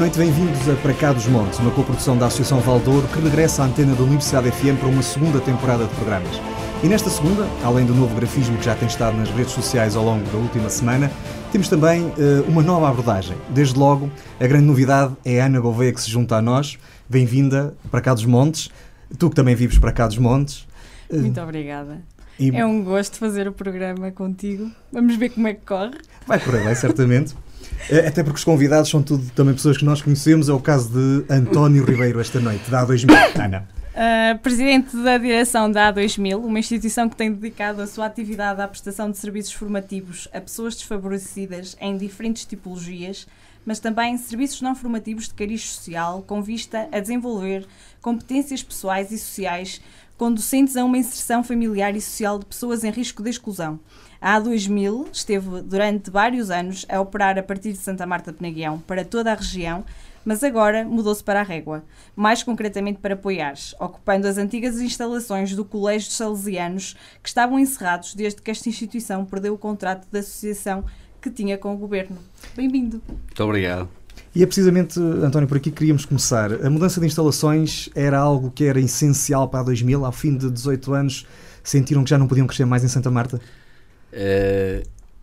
Boa noite, bem-vindos a Para Cá dos Montes, uma coprodução da Associação Valdouro que regressa à antena da Universidade FM para uma segunda temporada de programas. E nesta segunda, além do novo grafismo que já tem estado nas redes sociais ao longo da última semana, temos também uh, uma nova abordagem. Desde logo, a grande novidade é a Ana Gouveia que se junta a nós. Bem-vinda para cá dos Montes. Tu que também vives para cá dos Montes. Muito obrigada. E... É um gosto fazer o programa contigo. Vamos ver como é que corre. Vai correr bem, certamente. Eh, até porque os convidados são tudo também pessoas que nós conhecemos. É o caso de António Ribeiro esta noite, da A2000. Ana. Uh, presidente da direção da A2000, uma instituição que tem dedicado a sua atividade à prestação de serviços formativos a pessoas desfavorecidas em diferentes tipologias, mas também serviços não formativos de cariz social, com vista a desenvolver competências pessoais e sociais conducentes a uma inserção familiar e social de pessoas em risco de exclusão. A A2000 esteve durante vários anos a operar a partir de Santa Marta de Penaguião para toda a região, mas agora mudou-se para a Régua, mais concretamente para Poiares, ocupando as antigas instalações do Colégio de Salesianos, que estavam encerrados desde que esta instituição perdeu o contrato de associação que tinha com o Governo. Bem-vindo. Muito obrigado. E é precisamente, António, por aqui que queríamos começar. A mudança de instalações era algo que era essencial para a 2000, ao fim de 18 anos, sentiram que já não podiam crescer mais em Santa Marta? Uh,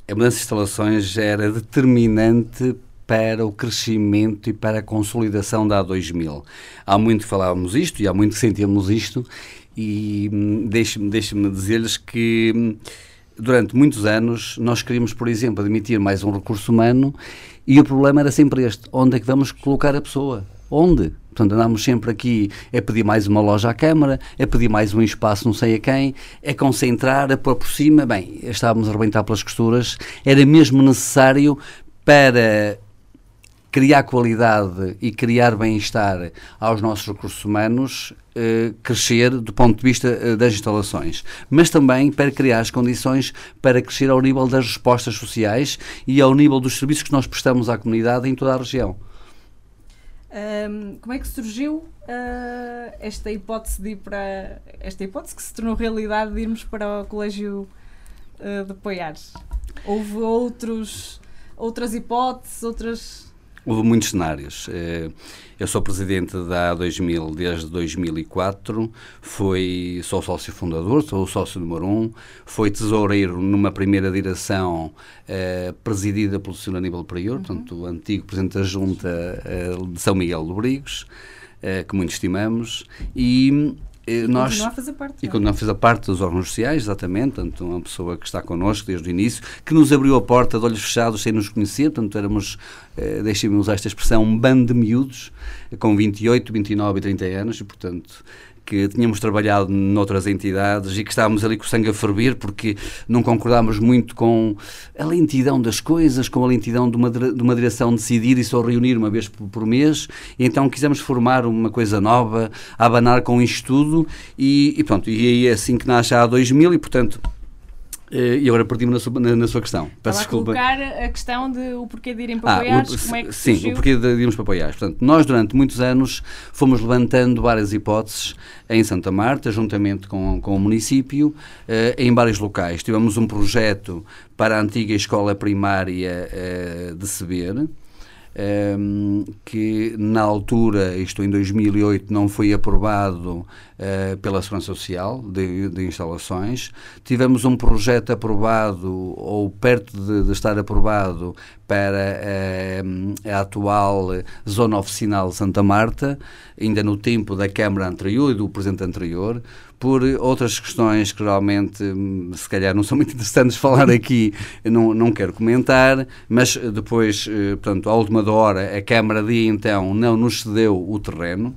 a mudança de instalações era determinante para o crescimento e para a consolidação da A2000. Há muito que falávamos isto e há muito que sentíamos isto e hum, deixe-me deixe dizer-lhes que hum, durante muitos anos nós queríamos, por exemplo, admitir mais um recurso humano e o problema era sempre este, onde é que vamos colocar a pessoa? Onde? Portanto, andámos sempre aqui a pedir mais uma loja à Câmara, a pedir mais um espaço não sei a quem, a concentrar, a pôr por cima. Bem, estávamos a arrebentar pelas costuras. Era mesmo necessário para criar qualidade e criar bem-estar aos nossos recursos humanos, eh, crescer do ponto de vista eh, das instalações, mas também para criar as condições para crescer ao nível das respostas sociais e ao nível dos serviços que nós prestamos à comunidade em toda a região. Um, como é que surgiu uh, esta hipótese de ir para esta hipótese que se tornou realidade de irmos para o colégio uh, de Poiares? Houve outros outras hipóteses, outras Houve muitos cenários. Eh, eu sou presidente da A2000 desde 2004, fui, sou sócio fundador, sou o sócio número um, fui tesoureiro numa primeira direção eh, presidida pelo Sr. Aníbal Prior, uhum. portanto, o antigo presidente da Junta eh, de São Miguel do Brigos, que muito estimamos, e e nós, continua a fazer parte. E é? continua a fazer parte dos órgãos sociais, exatamente. Portanto, uma pessoa que está connosco desde o início, que nos abriu a porta de olhos fechados sem nos conhecer. Portanto, éramos, eh, deixem-me usar esta expressão, um bando de miúdos, com 28, 29 e 30 anos, e, portanto, que tínhamos trabalhado noutras entidades e que estávamos ali com o sangue a ferver porque não concordámos muito com a lentidão das coisas, com a lentidão de uma, de uma direção decidir e só reunir uma vez por, por mês. E então quisemos formar uma coisa nova, abanar com isto tudo e, e pronto. E aí é assim que nasce a 2000 e, portanto, e agora perdi-me na, na, na, sua questão. Peço desculpa. colocar a questão de o porquê de irem para ah, Poiares, o, como é que Sim, surgiu? o porquê de irmos para Poiares. Portanto, nós durante muitos anos fomos levantando várias hipóteses em Santa Marta, juntamente com, com o município, eh, em vários locais. Tivemos um projeto para a antiga escola primária eh, de Seber, um, que na altura, isto em 2008, não foi aprovado uh, pela Segurança Social de, de, instalações. Tivemos um projeto aprovado, ou perto de, de estar aprovado, para uh, a atual Zona Oficinal Santa Marta, ainda no tempo da Câmara anterior e do Presidente anterior por outras questões que realmente, hum, se calhar, não são muito interessantes falar aqui, não, não quero comentar, mas depois, eh, portanto, à última hora, a Câmara de então não nos cedeu o terreno,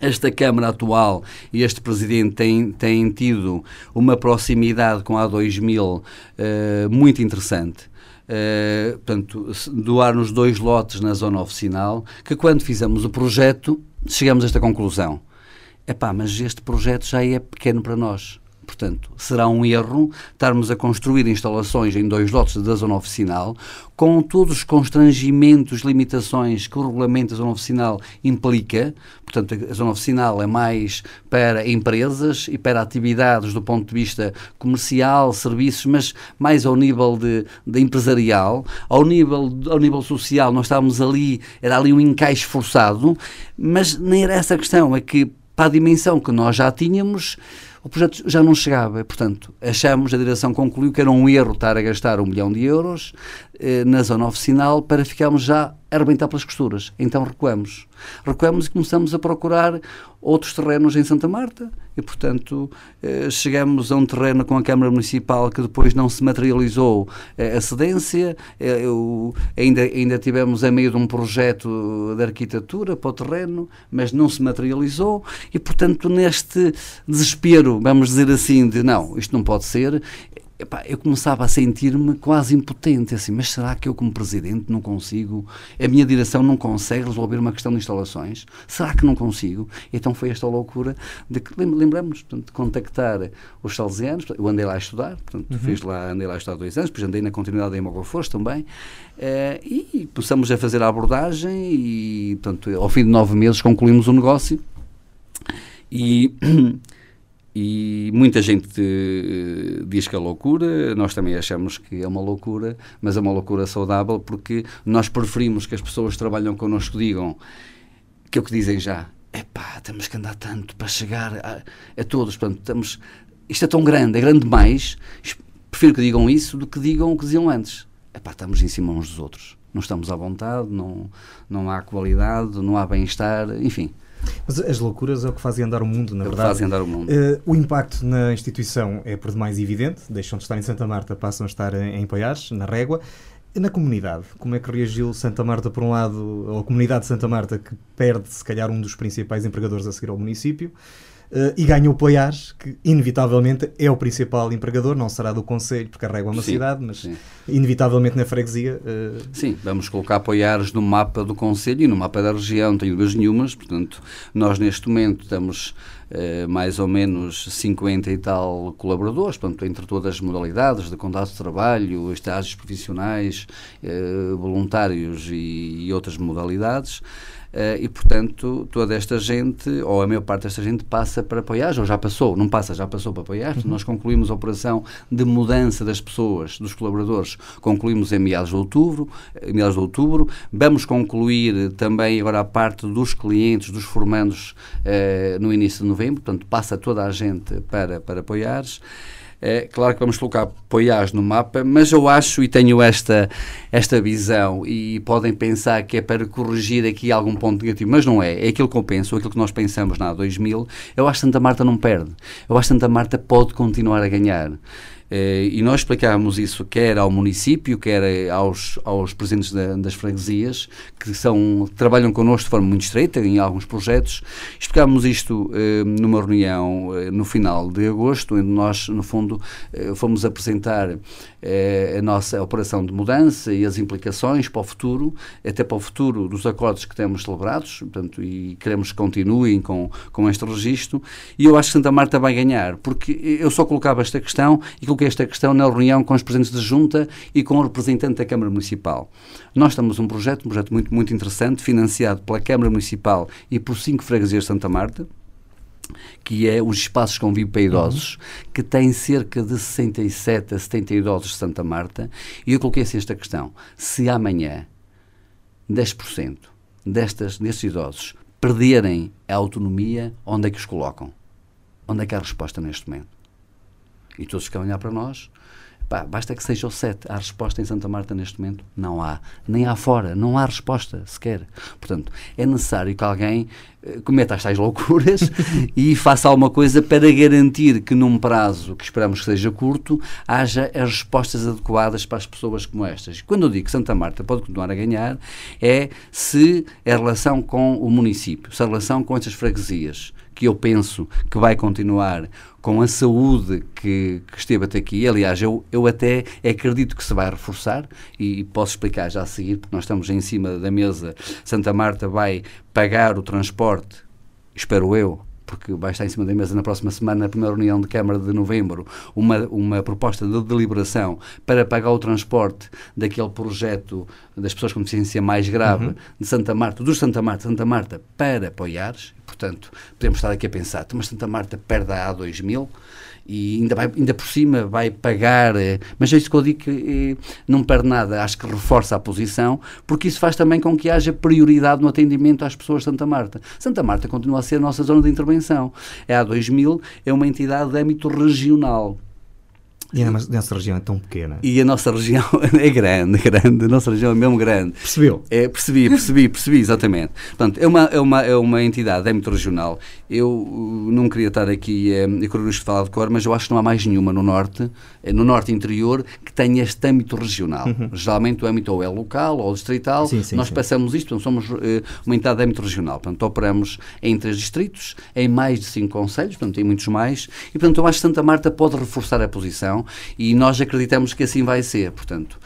esta Câmara atual e este Presidente têm, têm tido uma proximidade com a 2000 uh, muito interessante. Uh, portanto, doar-nos dois lotes na zona oficinal, que quando fizemos o projeto, chegamos a esta conclusão epá, mas este projeto já é pequeno para nós. Portanto, será um erro estarmos a construir instalações em dois lotes da zona oficinal, com todos os constrangimentos, limitações que o regulamento da zona oficinal implica. Portanto, a zona oficinal é mais para empresas e para atividades do ponto de vista comercial, serviços, mas mais ao nível de, de empresarial. Ao nível, ao nível social, nós estávamos ali, era ali um encaixe forçado, mas nem era essa a questão, é que para a dimensão que nós já tínhamos, o projeto já não chegava. Portanto, achamos, a direção concluiu que era um erro estar a gastar um milhão de euros eh, na zona oficinal para ficarmos já arrebentar pelas costuras. Então recuamos. Recuamos e começamos a procurar outros terrenos em Santa Marta e, portanto, eh, chegamos a um terreno com a Câmara Municipal que depois não se materializou eh, a cedência. Eh, eu, ainda, ainda tivemos a meio de um projeto de arquitetura para o terreno, mas não se materializou e, portanto, neste desespero, vamos dizer assim, de não, isto não pode ser, epá, eu começava a sentir-me quase impotente, assim, mas será que eu como presidente não consigo, a minha direção não consegue resolver uma questão de instalações? Será que não consigo? Então foi esta loucura de que, lembramos, portanto, de contactar os salesianos, eu andei lá a estudar, portanto, uhum. fiz lá, andei lá a estudar dois anos, depois andei na continuidade em Mogofors também, uh, e começamos a fazer a abordagem e, portanto, ao fim de nove meses concluímos o negócio e E muita gente eh, diz que é loucura, nós também achamos que é uma loucura, mas é uma loucura saudável porque nós preferimos que as pessoas que trabalham connosco digam que é o que dizem já. Epá, temos que andar tanto para chegar a, a todos. Portanto, estamos, isto é tão grande, é grande demais. Prefiro que digam isso do que digam o que diziam antes. Epá, estamos em cima uns dos outros. Não estamos à vontade, não, não há qualidade, não há bem-estar, enfim. Mas as loucuras é o que fazem andar o mundo, na é verdade. Fazem andar o mundo. Uh, o impacto na instituição é por demais evidente. Deixam de estar em Santa Marta, passam a estar em, em Paiares, na Régua. Na comunidade, como é que reagiu Santa Marta, por um lado, ou a comunidade de Santa Marta, que perde, se calhar, um dos principais empregadores a seguir ao município, Uh, e ganha o Poiares, que inevitavelmente é o principal empregador, não será do Conselho, porque carrega uma sim, cidade, mas sim. inevitavelmente na freguesia. Uh... Sim, vamos colocar Poiares no mapa do Conselho e no mapa da região, não tenho dúvidas nenhumas, portanto, nós neste momento estamos uh, mais ou menos 50 e tal colaboradores, portanto, entre todas as modalidades de contato de trabalho, estágios profissionais, voluntários e, e outras modalidades. Uh, e, portanto, toda esta gente, ou a maior parte desta gente, passa para apoiar, ou já passou, não passa, já passou para apoiar. Uhum. Nós concluímos a operação de mudança das pessoas, dos colaboradores, concluímos em meados de outubro, em meados de outubro. Vamos concluir também agora a parte dos clientes, dos formandos, uh, no início de novembro, portanto, passa toda a gente para, para apoiares. É claro que vamos colocar Poiás no mapa, mas eu acho e tenho esta, esta visão e podem pensar que é para corrigir aqui algum ponto negativo, mas não é. É aquilo que eu penso, aquilo que nós pensamos na 2000. Eu acho que Santa Marta não perde. Eu acho que Santa Marta pode continuar a ganhar. Eh, e nós explicávamos isso quer ao município, quer aos, aos presidentes da, das freguesias, que são, trabalham connosco de forma muito estreita em alguns projetos. Explicávamos isto eh, numa reunião eh, no final de agosto, onde nós, no fundo, fomos apresentar a nossa operação de mudança e as implicações para o futuro, até para o futuro dos acordos que temos celebrados, portanto, e queremos que continuem com, com este registro. E eu acho que Santa Marta vai ganhar, porque eu só colocava esta questão e coloquei esta questão na reunião com os presidentes de junta e com o representante da Câmara Municipal. Nós estamos um projeto, um projeto muito, muito interessante, financiado pela Câmara Municipal e por cinco freguesias de Santa Marta, que é os espaços convívio para idosos, uhum. que tem cerca de 67 a 70 idosos de Santa Marta, e eu coloquei assim esta questão: se amanhã 10% destas, destes idosos perderem a autonomia, onde é que os colocam? Onde é que há a resposta neste momento? E todos a olhar para nós. Pá, basta que seja o 7. Há resposta em Santa Marta neste momento? Não há. Nem há fora. Não há resposta sequer. Portanto, é necessário que alguém eh, cometa as tais loucuras e faça alguma coisa para garantir que num prazo que esperamos que seja curto haja as respostas adequadas para as pessoas como estas. Quando eu digo que Santa Marta pode continuar a ganhar é se a relação com o município, se a relação com estas freguesias, que eu penso que vai continuar com a saúde que, que, esteve até aqui. Aliás, eu, eu até acredito que se vai reforçar e, posso explicar já a seguir, porque nós estamos em cima da mesa. Santa Marta vai pagar o transporte, espero eu, porque vai estar em cima da mesa na próxima semana, na primeira reunião de Câmara de novembro, uma, uma proposta de deliberação para pagar o transporte daquele projeto das pessoas com deficiência mais grave uhum. de Santa Marta, do Santa Marta, Santa Marta, para apoiares. Portanto, podemos estar aqui a pensar, mas Santa Marta perde a A2000 e ainda, vai, ainda por cima vai pagar, eh, mas é isso que eu digo que eh, não perde nada, acho que reforça a posição, porque isso faz também com que haja prioridade no atendimento às pessoas de Santa Marta. Santa Marta continua a ser a nossa zona de intervenção. É a 2000 é uma entidade de âmbito regional. E a nossa região é tão pequena. E a nossa região é grande, grande. A nossa região é mesmo grande. Percebeu? É, percebi, percebi, percebi, exatamente. Portanto, é uma, é uma, é uma entidade de âmbito regional. Eu uh, não queria estar aqui é, a correr de falar de cor, mas eu acho que não há mais nenhuma no Norte, eh, no Norte interior, que tenha este âmbito regional. Uhum. Geralmente o âmbito ou é local ou distrital. Sim, sim, Nós sim. passamos isto, portanto, somos uh, uma entidade de âmbito regional. Portanto, operamos em três distritos, em mais de cinco conselhos, portanto, tem muitos mais. E, portanto, eu acho que Santa Marta pode reforçar a posição e nós acreditamos que assim vai ser. Portanto,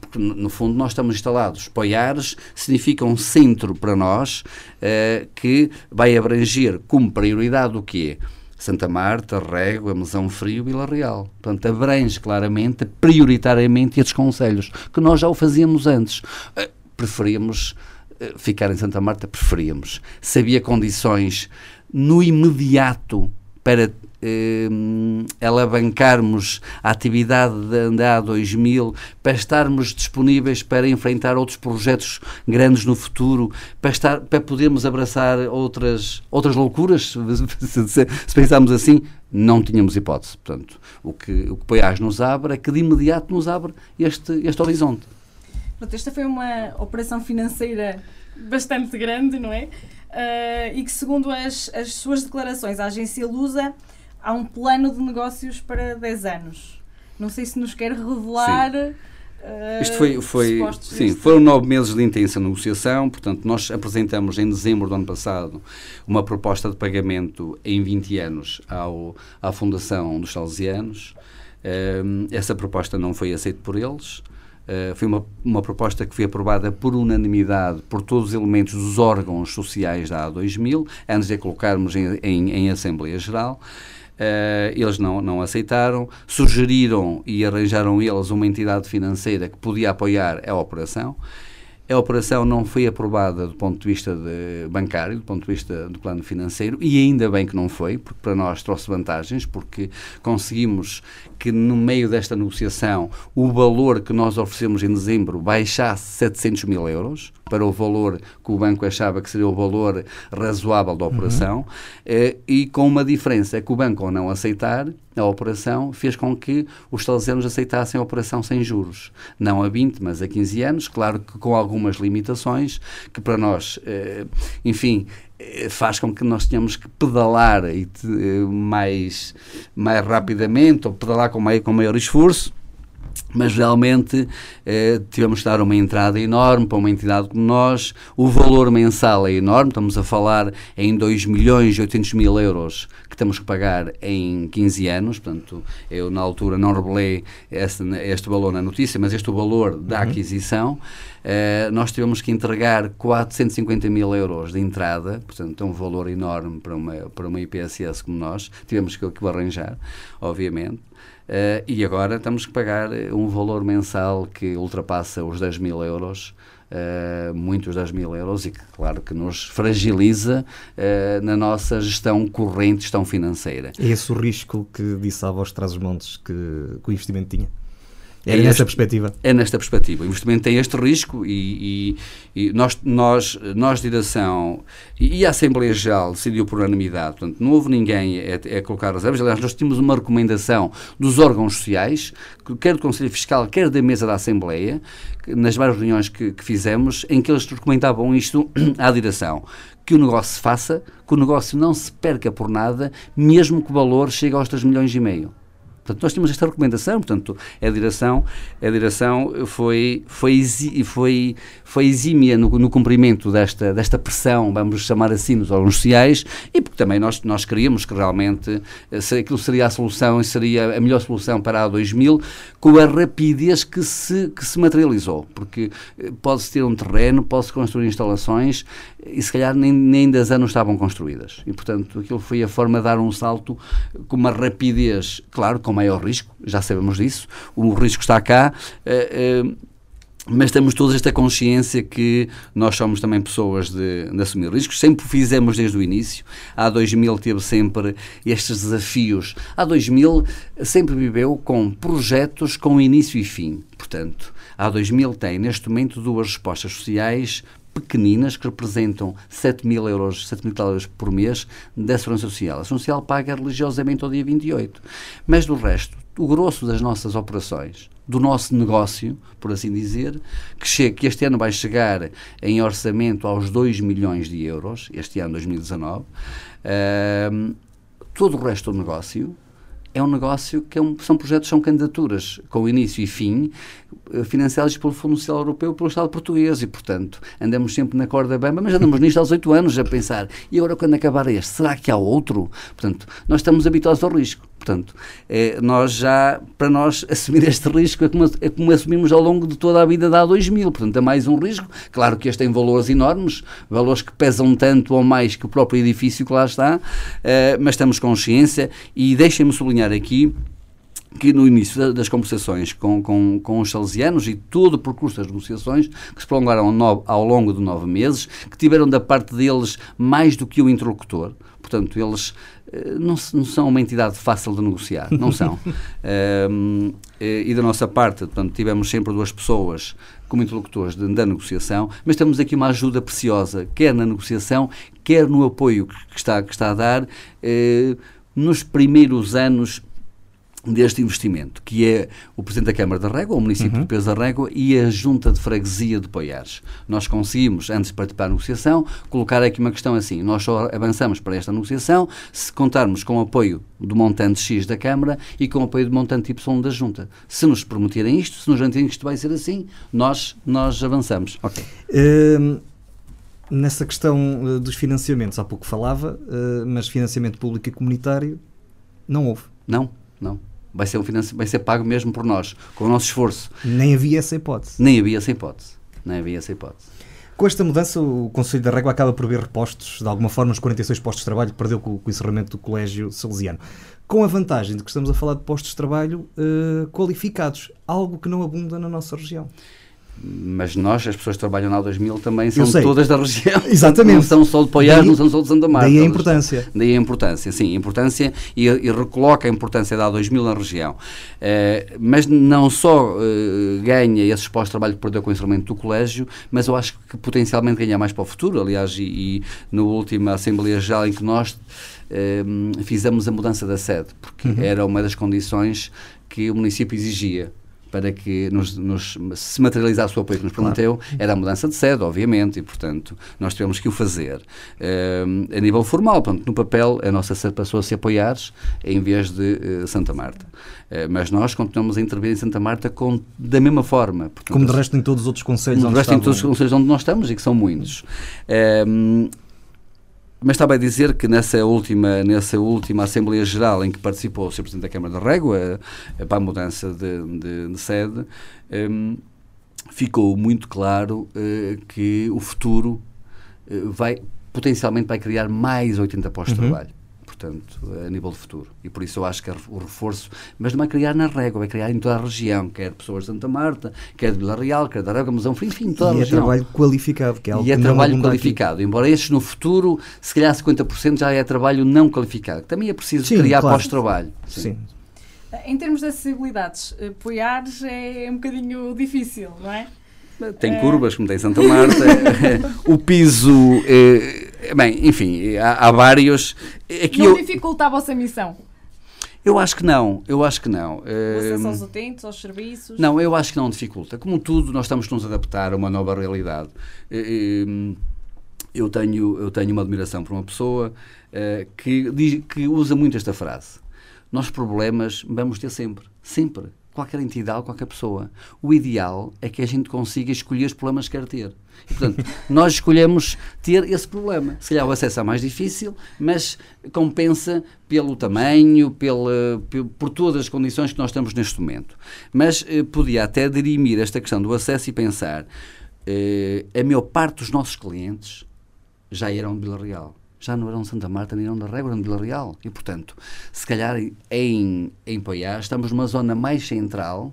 porque no fundo nós estamos instalados. Poiares significa um centro para nós uh, que vai abranger como prioridade o quê? Santa Marta, Régua, Mesão Frio e Vila Real. Portanto, abrange claramente, prioritariamente estes conselhos, que nós já o fazíamos antes. Uh, preferíamos uh, ficar em Santa Marta, preferíamos. Sabia condições no imediato para eh, alavancarmos a atividade da A2000, para estarmos disponíveis para enfrentar outros projetos grandes no futuro, para, estar, para podermos abraçar outras, outras loucuras, se, se, se pensarmos assim, não tínhamos hipótese. Portanto, o que o que Poiás nos abre é que de imediato nos abre este, este horizonte. Esta foi uma operação financeira bastante grande, não é? Uh, e que, segundo as, as suas declarações, a agência Lusa há um plano de negócios para 10 anos. Não sei se nos quer revelar. Uh, Isto foi, foi sim, foram nove meses de intensa negociação, portanto, nós apresentamos em dezembro do ano passado uma proposta de pagamento em 20 anos ao, à Fundação dos Salesianos. Uh, essa proposta não foi aceita por eles. Uh, foi uma, uma proposta que foi aprovada por unanimidade por todos os elementos dos órgãos sociais da A2000, antes de a colocarmos em, em, em Assembleia Geral. Uh, eles não, não aceitaram, sugeriram e arranjaram eles uma entidade financeira que podia apoiar a operação. A operação não foi aprovada do ponto de vista de bancário, do ponto de vista do plano financeiro, e ainda bem que não foi, porque para nós trouxe vantagens, porque conseguimos que no meio desta negociação o valor que nós oferecemos em dezembro baixasse 700 mil euros para o valor que o banco achava que seria o valor razoável da operação, uhum. eh, e com uma diferença, é que o banco ao não aceitar a operação fez com que os salesianos aceitassem a operação sem juros, não a 20, mas a 15 anos, claro que com algumas limitações, que para nós, eh, enfim, faz com que nós tenhamos que pedalar e, mais, mais rapidamente ou pedalar com, maior, com maior esforço mas realmente eh, tivemos de dar uma entrada enorme para uma entidade como nós. O valor mensal é enorme, estamos a falar em 2 milhões e 800 mil euros que temos que pagar em 15 anos. Portanto, eu na altura não revelei este, este valor na notícia, mas este é o valor da uhum. aquisição. Eh, nós tivemos que entregar 450 mil euros de entrada, portanto, é um valor enorme para uma, para uma IPSS como nós. Tivemos que, que arranjar, obviamente. Uh, e agora temos que pagar eh, um valor mensal que ultrapassa os 10 mil euros, uh, muitos 10 mil euros, e que, claro, que nos fragiliza uh, na nossa gestão corrente, gestão financeira. É esse o risco que disse a voz traz os montes que, que o investimento tinha? É, é nesta perspectiva? É nesta perspectiva. O investimento tem este risco e, e, e nós, nós, nós, direção e, e, a Assembleia Geral decidiu por unanimidade, portanto, não houve ninguém a, a, colocar reservas. Aliás, nós tínhamos uma recomendação dos órgãos sociais, quer do Conselho Fiscal, quer da mesa da Assembleia, nas várias reuniões que, que fizemos, em que eles recomendavam isto à direção que o negócio se faça, que o negócio não se perca por nada, mesmo que o valor chegue aos 3 milhões e meio. Portanto, nós tínhamos esta recomendação, portanto, a direção, a direção foi, foi, foi, foi exímia no, no cumprimento desta, desta pressão, vamos chamar assim, nos órgãos sociais, e porque também nós, nós queríamos que realmente eh, aquilo seria a solução e seria a melhor solução para a 2000, com a rapidez que se, que se materializou, porque eh, pode-se ter um terreno, pode-se construir instalações, e se calhar nem, nem 10 anos estavam construídas. E, portanto, aquilo foi a forma de dar um salto com uma rapidez, claro, com maior risco, já sabemos disso, o risco está cá, uh, uh, mas temos toda esta consciência que nós somos também pessoas de, de, assumir riscos, sempre o fizemos desde o início. A 2000 teve sempre estes desafios. A 2000 sempre viveu com projetos com início e fim. Portanto, a 2000 tem neste momento duas respostas sociais pequeninas que representam 7 mil euros, 7 mil dólares por mês da Segurança Social. A Segurança Social paga religiosamente ao dia 28. Mas do resto, o grosso das nossas operações, do nosso negócio, por assim dizer, que, chega, que este ano vai chegar em orçamento aos 2 milhões de euros, este ano 2019, uh, todo o resto do negócio é um negócio que é um, são projetos, são candidaturas com início e fim, eh, financiados pelo Fundo Social Europeu pelo Estado português e, portanto, andamos sempre na corda bamba, mas andamos nisto aos oito anos a pensar, e agora quando acabar este, será que há outro? Portanto, nós estamos habituados ao risco. Portanto, é, nós já, para nós, assumir este risco é como, é como assumimos ao longo de toda a vida da A2000. Portanto, é mais um risco. Claro que este tem valores enormes, valores que pesam tanto ou mais que o próprio edifício que lá está, é, mas temos consciência e deixem-me sublinhar aqui que no início das conversações com, com, com os salesianos e todo o percurso das negociações, que se prolongaram no, ao longo de nove meses, que tiveram da parte deles mais do que o interlocutor, portanto, eles eh, não, não, são uma entidade fácil de negociar, não são. um, eh, e da nossa parte, portanto, tivemos sempre duas pessoas como interlocutores de, da negociação, mas temos aqui uma ajuda preciosa, quer na negociação, quer no apoio que, está, que está a dar. Eh, nos primeiros anos deste investimento, que é o Presidente da Câmara da Régua, o município uhum. de Peso da Régua e a Junta de Freguesia de Poiares. Nós conseguimos, antes de participar da negociação, colocar aqui uma questão assim, nós só avançamos para esta negociação se contarmos com o apoio do montante X da Câmara e com o apoio do montante Y da Junta. Se nos prometerem isto, se nos garantirem que isto vai ser assim, nós, nós avançamos. Ok. Uh, nessa questão uh, dos financiamentos, há pouco falava, uh, mas financiamento público e comunitário não houve. Não, não vai ser, um financi... vai ser pago mesmo por nós, com o nosso esforço. Nem havia essa hipótese. Nem havia essa hipótese. Nem havia essa hipótese. Com esta mudança, o Conselho da Régua acaba por ver repostos, de alguma forma, os 46 postos de trabalho que perdeu com, o encerramento do Colégio Salesiano. Com a vantagem de que estamos a falar de postos de trabalho uh, qualificados, algo que não abunda na nossa região mas nós, as pessoas que trabalham na 2000 também são todas da região. Exatamente. Não são só de Poiás, não são só de Santa Marta. Daí a importância. Daí a importância, sim, a importância e, e recoloca a importância da A2000 na região. Uh, mas não só uh, ganha esses postos de trabalho que perdeu com o instrumento do colégio, mas eu acho que potencialmente ganha mais para o futuro. Aliás, e, e na última Assembleia Geral em que nós uh, fizemos a mudança da sede, porque uhum. era uma das condições que o município exigia para que nos, nos, se materializasse o apoio que nos prometeu, claro. era a mudança de sede, obviamente, e, portanto, nós tivemos que o fazer. Uh, a nível formal, portanto, no papel, a nossa sede passou a se apoiar em vez de uh, Santa Marta. Uh, mas nós continuamos a intervir em Santa Marta com, da mesma forma. Portanto, Como de resto em todos os outros conselhos onde resto em todos os conselhos onde nós estamos, e que são muitos. Mas estava a dizer que nessa última, nessa última Assembleia Geral em que participou o Sr. Presidente da Câmara da Régua, para a mudança de, de, de sede, um, ficou muito claro uh, que o futuro uh, vai, potencialmente vai criar mais 80 postos uhum. de trabalho portanto, a nível de futuro. E por isso eu acho que o reforço, mas não vai criar na régua, vai criar em toda a região, quer pessoas de Santa Marta, quer de Vila Real, quer da Régua, mas enfim, toda e a é região. E é trabalho qualificado, que é algo E é trabalho qualificado, aqui. embora estes no futuro, se calhar 50% já é trabalho não qualificado. Também é preciso Sim, criar claro. pós-trabalho. Sim. Sim. Em termos de acessibilidades, Poiares é um bocadinho difícil, não é? Tem curvas, como tem Santa Marta. o piso. É, bem, enfim, há, há vários. Aqui não eu, dificulta a vossa missão? Eu acho que não, eu acho que não. Acesso aos utentes, aos serviços? Não, eu acho que não dificulta. Como tudo, nós estamos a nos adaptar a uma nova realidade. Eu tenho, eu tenho uma admiração por uma pessoa que, diz, que usa muito esta frase. nós problemas vamos ter sempre. Sempre. Qualquer entidade, qualquer pessoa. O ideal é que a gente consiga escolher os problemas que quer ter. E, portanto, nós escolhemos ter esse problema. Se calhar o acesso é mais difícil, mas compensa pelo tamanho, pela, por todas as condições que nós estamos neste momento. Mas eh, podia até dirimir esta questão do acesso e pensar eh, a maior parte dos nossos clientes já eram de Vila Real já não eram Santa Marta nem eram da Régua, de Vila Real. E, portanto, se calhar em, em Poiá estamos numa zona mais central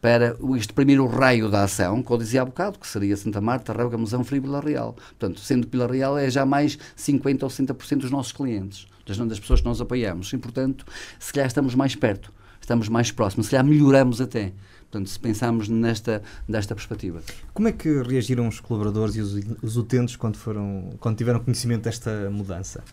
para este primeiro raio da ação, que eu dizia há bocado, que seria Santa Marta, Régua, Gamuzão, Frio e Vila Real. Portanto, sendo que Vila Real é já mais 50% ou 60% dos nossos clientes, das, das pessoas que nós apoiamos. E, portanto, se calhar estamos mais perto, estamos mais próximos, se calhar melhoramos até. Portanto, se pensarmos nesta, nesta perspectiva. Como é que reagiram os colaboradores e os, os utentes quando, foram, quando tiveram conhecimento desta mudança?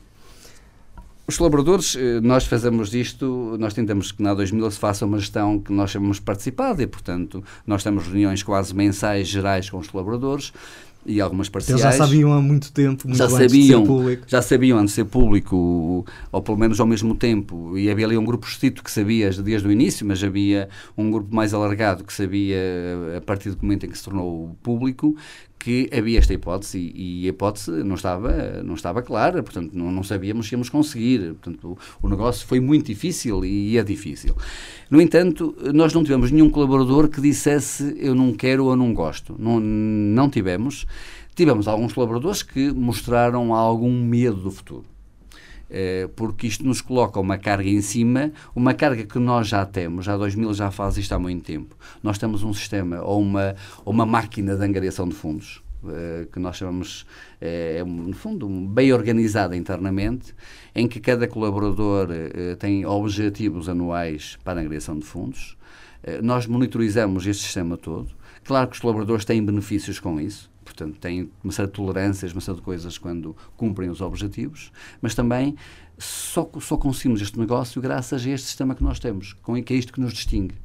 Os colaboradores, eh, nós fazemos disto, nós tentamos que na 2000 se faça uma gestão que nós chamamos participado e, portanto, nós temos reuniões quase mensais gerais com os colaboradores e algumas parciais. Eles já sabiam há muito tempo, muito já antes sabiam, de ser público. Já sabiam antes de ser público, ou pelo menos ao mesmo tempo. E havia ali um grupo restrito que sabia desde o início, mas havia um grupo mais alargado que sabia a partir do momento em que se tornou público que havia esta hipótese e, e, a hipótese não estava, não estava clara, portanto não, não sabíamos se íamos conseguir. Portanto, o, o, negócio foi muito difícil e é difícil. No entanto, nós não tivemos nenhum colaborador que dissesse eu não quero ou não gosto. Não, não tivemos. Tivemos alguns colaboradores que mostraram algum medo do futuro. Eh, porque isto nos coloca uma carga em cima, uma carga que nós já temos, já 2000 já faz isto há muito tempo. Nós temos um sistema ou uma, ou uma máquina de angariação de fundos, eh, que nós chamamos, eh, é, no fundo, bem organizada internamente, em que cada colaborador tem objetivos anuais para a angariação de fundos. Nós monitorizamos este sistema todo. Claro que os colaboradores têm benefícios com isso, portanto, têm uma série de tolerâncias, uma série de coisas quando cumprem os objetivos, mas também só, só conseguimos este negócio graças a este sistema que nós temos, que é isto que nos distingue.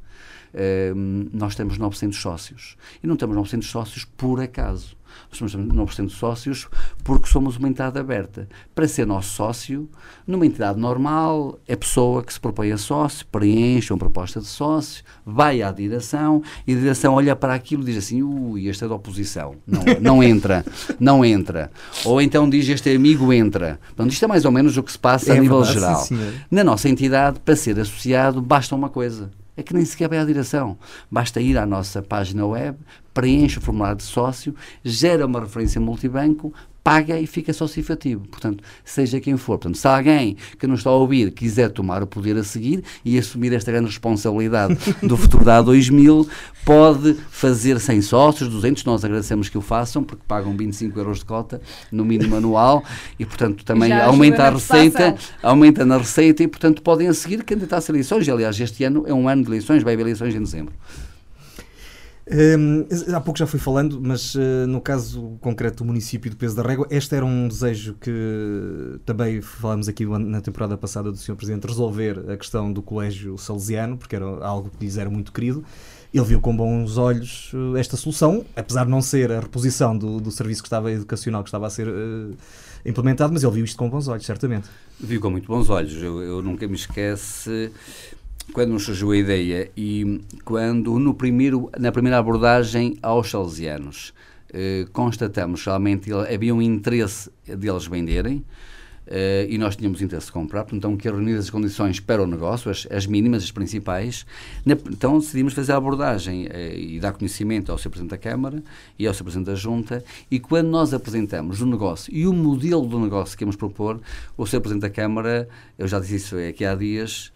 Uh, nós temos 900 sócios e não temos 900 sócios por acaso. Nós somos 9% sócios porque somos uma entidade aberta. Para ser nosso sócio, numa entidade normal, é pessoa que se propõe a sócio, preenche uma proposta de sócio, vai à direção e a direção olha para aquilo e diz assim: ui, este é da oposição. Não, não entra, não entra. Ou então diz: este amigo entra. Portanto, isto é mais ou menos o que se passa é a nível verdade, geral. Sim, Na nossa entidade, para ser associado, basta uma coisa é que nem sequer vai à direção. Basta ir à nossa página web, preenche o formulário de sócio, gera uma referência multibanco, paga e fica sócio efetivo. Portanto, seja quem for. Portanto, se alguém que nos está a ouvir quiser tomar o poder a seguir e assumir esta grande responsabilidade do futuro da A2000, pode fazer 100 sócios, 200, nós agradecemos que o façam, porque pagam 25 euros de cota no mínimo anual e, portanto, também aumenta a receita, aumenta na receita e, portanto, podem a seguir candidatar-se a eleições. Aliás, este ano é um ano de eleições, vai haver eleições em dezembro. Um, há pouco já fui falando, mas uh, no caso concreto do município de Peso da Régua, este era um desejo que também falámos aqui na temporada passada do Sr. Presidente, resolver a questão do colégio salesiano, porque era algo que lhes era muito querido. Ele viu com bons olhos uh, esta solução, apesar de não ser a reposição do, do serviço que estava educacional que estava a ser uh, implementado, mas ele viu isto com bons olhos, certamente. Viu com muito bons olhos. Eu, eu nunca me esquece quando nos surgiu a ideia e quando no primeiro, na primeira abordagem aos salesianos eh, constatamos realmente que havia um interesse deles venderem eh, e nós tínhamos interesse de comprar, então que reunir as condições para o negócio, as, as mínimas, as principais, na, então decidimos fazer a abordagem eh, e dar conhecimento ao Sr. Presidente da Câmara e ao Sr. Presidente da Junta e quando nós apresentamos o negócio e o modelo do negócio que íamos propor, o Sr. Presidente da Câmara, eu já disse isso aqui há dias,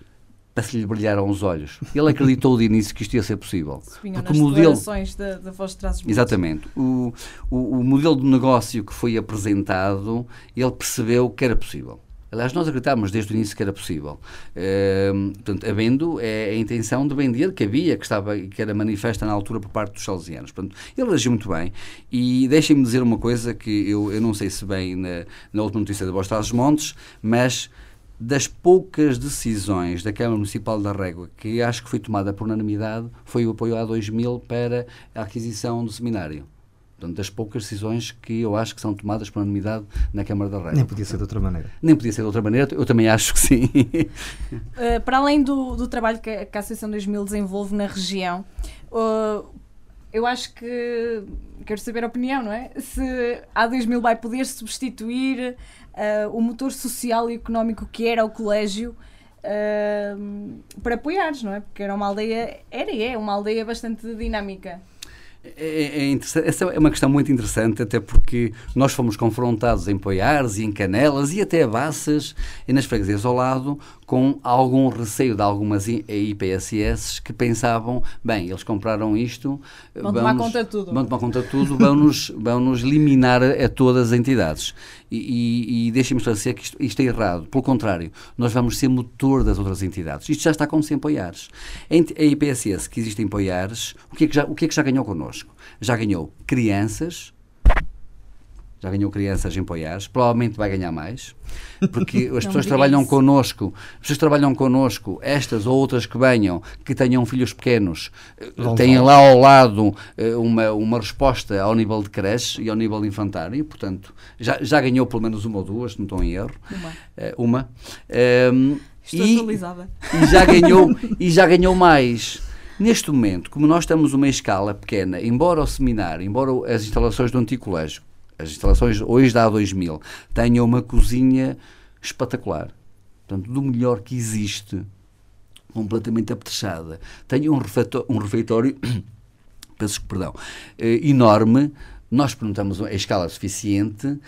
para se lhe brilharam os olhos. Ele acreditou de início que isto ia ser possível. Porque o modelo da, da voz de Exatamente. O, o, o, modelo de negócio que foi apresentado, ele percebeu que era possível. Aliás, nós acreditávamos desde o início que era possível. Uh, portanto, havendo é, a intenção de vender que havia, que, estava, que era manifesta na altura por parte dos salesianos. Portanto, ele agiu muito bem. E deixem-me dizer uma coisa que eu, eu não sei se bem na, na última notícia da Voz Montes, mas das poucas decisões da Câmara Municipal da Régua que acho que foi tomada por unanimidade foi o apoio a 2000 para a aquisição do seminário. Portanto, das poucas decisões que eu acho que são tomadas por unanimidade na Câmara da República. Nem podia ser de outra maneira. Nem podia ser de outra maneira, eu também acho que sim. Uh, para além do, do trabalho que a, que a Associação 2000 desenvolve na região, uh, eu acho que quero saber a opinião, não é? Se a 2000 vai poder substituir uh, o motor social e económico que era o colégio uh, para apoiares, não é? Porque era uma aldeia, era e é uma aldeia bastante dinâmica. É, é essa é uma questão muito interessante, até porque nós fomos confrontados em Poiares e em Canelas e até Baças e nas freguesias ao lado com algum receio de algumas IPSS que pensavam, bem, eles compraram isto, vão tomar conta de tudo, vão tomar conta de tudo, vão-nos vão -nos eliminar a, a todas as entidades. E, e, e deixem-me esclarecer que isto, isto, é errado. Pelo contrário, nós vamos ser motor das outras entidades. Isto já está como se em Poiares. A IPSS que existe em Poiares, o que é que já, o que é que já ganhou connosco? Já ganhou crianças, já ganhou crianças em Poiares, provavelmente vai ganhar mais, porque as pessoas trabalham isso. connosco, as pessoas trabalham connosco, estas ou outras que venham, que tenham filhos pequenos, Vão têm lá ao lado eh, uma, uma resposta ao nível de creche e ao nível infantário, portanto, já, já ganhou pelo menos uma ou duas, não estou em erro. Uma. Uh, uma. Um, Estou e, atualizada. E já ganhou, e já ganhou mais. Neste momento, como nós estamos numa escala pequena, embora o seminário, embora as instalações do antigo colégio as instalações hoje da A2000 tenham uma cozinha espetacular, portanto, do melhor que existe, completamente apetrechada, tenham um refeitório, um refeitório peço perdão, eh, enorme, nós perguntamos a escala suficiente,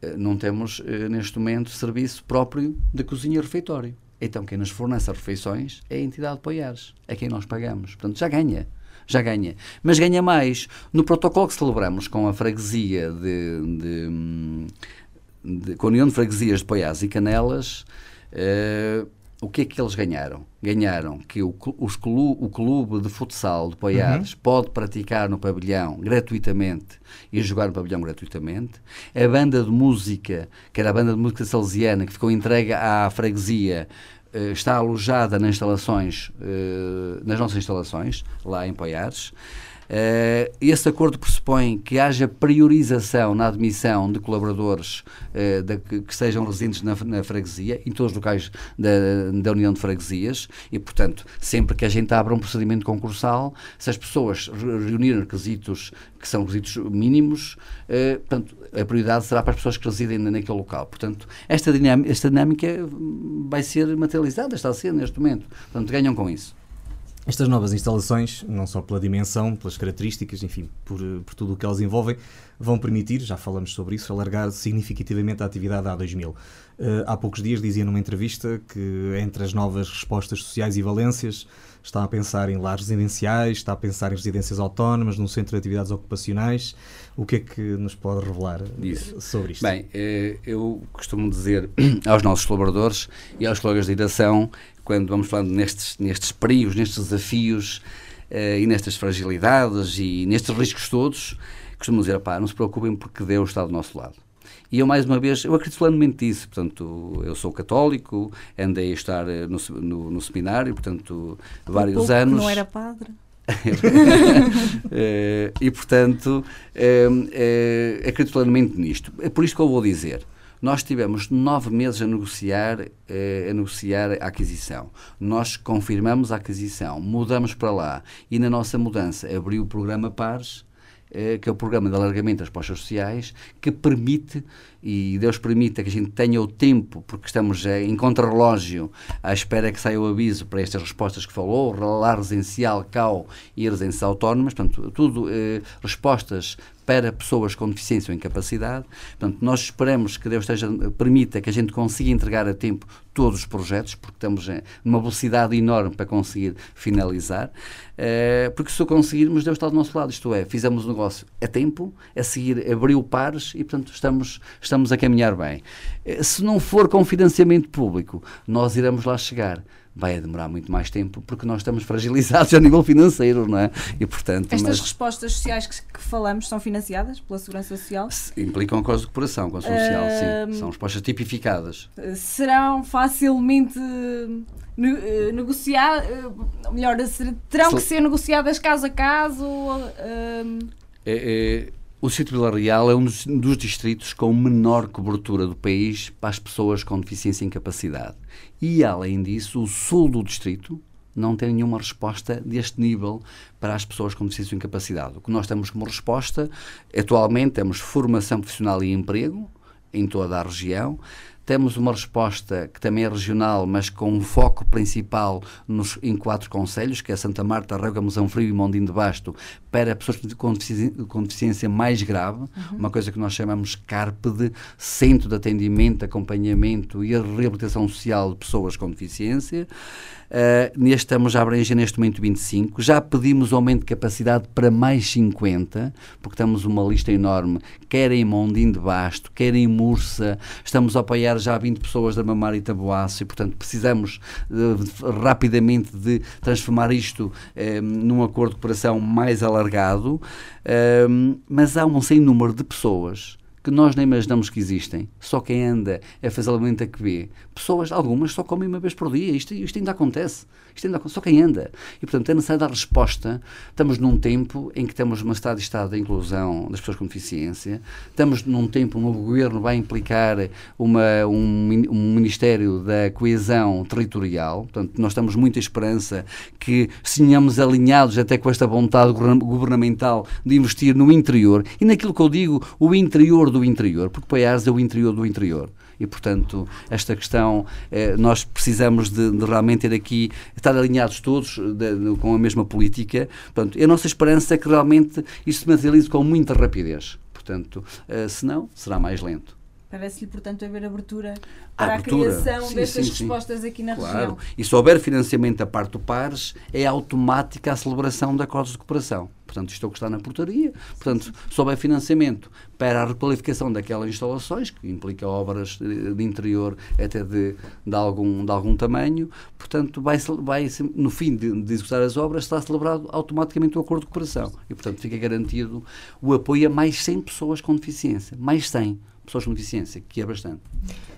eh, não temos eh, neste momento serviço próprio de cozinha e refeitório. Então quem nos fornece as refeições é a entidade de Poiares, é quem nós pagamos. Portanto, já ganha já ganha. Mas ganha mais. No protocolo que celebramos com a freguesia de, de, de com a União de Freguesias de Poiás e Canelas, uh, o que é que eles ganharam? Ganharam que o, os clube, o clube de futsal de Poiares uhum. pode praticar no pavilhão gratuitamente e jogar no pavilhão gratuitamente. A banda de música, que era a banda de música salesiana, que ficou entregue à freguesia, está alojada nas instalações, eh, nas nossas instalações, lá em Poiares. Uh, esse acordo pressupõe que haja priorização na admissão de colaboradores uh, de, que, que, sejam residentes na, na, freguesia, em todos os locais da, da, União de Freguesias, e, portanto, sempre que a gente abra um procedimento concursal, se as pessoas reunirem requisitos que são requisitos mínimos, uh, portanto, a prioridade será para as pessoas que residem naquele local. Portanto, esta dinâmica, esta dinâmica vai ser materializada, está a ser neste momento. Portanto, ganham com isso. Estas novas instalações, não só pela dimensão, pelas características, enfim, por, por tudo o que elas envolvem, vão permitir, já falamos sobre isso, alargar significativamente a atividade da A2000. Uh, há poucos dias dizia numa entrevista que entre as novas respostas sociais e valências está a pensar em lares residenciais, está a pensar em residências autónomas, num centro de atividades ocupacionais. O que é que nos pode revelar Isso. sobre isto? Bem, eh, eu costumo dizer aos nossos colaboradores e aos colegas de direção quando vamos falando nestes, nestes perigos, nestes desafios uh, e nestas fragilidades e nestes riscos todos, costumo dizer, pá, não se preocupem porque Deus está do nosso lado. E eu, mais uma vez, eu acredito plenamente nisso. Portanto, eu sou católico, andei a estar eh, no, no, no seminário, portanto, vários pouco anos. não era padre. Eh, e, portanto, acredito plenamente nisto. É por isto que eu vou dizer. Nós tivemos nove meses a negociar, eh, a negociar a aquisição. Nós confirmamos a aquisição, mudamos para lá e na nossa mudança abriu o programa PARS, eh, que é o programa de alargamento das postas sociais, que permite, e Deus permita que a gente tenha o tempo, porque estamos eh, em contrarrelógio à espera que saia o aviso para estas respostas que falou, lá residencial, CAU e residências autónomas, portanto, tudo eh, respostas para pessoas com deficiência ou incapacidade. Portanto, nós esperamos que Deus esteja, permita que a gente consiga entregar a tempo todos os projetos, porque estamos numa velocidade enorme para conseguir finalizar. Uh, porque se o conseguirmos, Deus está do nosso lado. Isto é, fizemos o negócio a tempo, a seguir abriu pares e, portanto, estamos, estamos a caminhar bem. Uh, se não for com financiamento público, nós iremos lá chegar vai demorar muito mais tempo porque nós estamos fragilizados a nível financeiro, não é? E, portanto, Estas mas... respostas sociais que, que, falamos são financiadas pela Segurança Social? Implicam a cooperação, com a Social, uh... sim. São respostas tipificadas. Serão facilmente eh, negociar, eh, melhor, terão que ser negociadas caso a caso? Uh... É, é O de Vila Real é um dos, dos, distritos com menor cobertura do país para as pessoas com deficiência e incapacidade. E, além disso, o sul do distrito não tem nenhuma resposta deste nível para as pessoas com deficiência e incapacidade. O que nós temos como resposta, atualmente, temos formação profissional e emprego em toda a região, temos uma resposta que também é regional, mas com um foco principal nos, em quatro conselhos, que é Santa Marta, Rega, Mosão Frio e Mondim de Basto, para pessoas com deficiência, com deficiência mais grave, uhum. uma coisa que nós chamamos CARP de Centro de Atendimento, Acompanhamento e Reabilitação Social de Pessoas com Deficiência. Uh, neste, estamos a abranger neste momento 25. Já pedimos aumento de capacidade para mais 50, porque temos uma lista enorme, quer em Mondim de Basto, quer em Mursa. Estamos a apoiar já 20 pessoas da Mamar e Taboaço e, portanto, precisamos uh, rapidamente de transformar isto uh, num acordo de cooperação mais alargado. Mas há um sem número de pessoas que nós nem imaginamos que existem. Só quem anda é fazer a que vê. Pessoas, algumas, só comem uma vez por dia. Isto, isto ainda acontece. Isto ainda. Só quem anda. E, portanto, é necessário dar resposta. Estamos num tempo em que temos uma estado de estado da inclusão das pessoas com deficiência. Estamos num tempo, um novo governo vai implicar uma, um, um Ministério da Coesão Territorial. Portanto, nós estamos muita esperança que tenhamos alinhados até com esta vontade governamental de investir no interior. E naquilo que eu digo, o interior do interior, porque Paiares é o interior do interior. E, portanto, esta questão, eh, nós precisamos de, de, realmente ter aqui, estar alinhados todos de, de, com a mesma política. Portanto, a nossa esperança é que realmente isso se materialize com muita rapidez. Portanto, eh, se não, será mais lento. Parece-lhe, portanto, haver abertura para a, abertura. a criação sim, destas sim, respostas sim. aqui na claro. região. E se houver financiamento da parte do PARES, é automática a celebração de acordos de cooperação. Portanto, isto é o que está na portaria. Portanto, se houver financiamento para a requalificação daquelas instalações, que implica obras de interior até de, de, algum, de algum tamanho, portanto, vai, vai no fim de, de executar as obras, está celebrado automaticamente o acordo de cooperação. E, portanto, fica garantido o apoio a mais 100 pessoas com deficiência. Mais 100 pessoas com deficiência, que é bastante.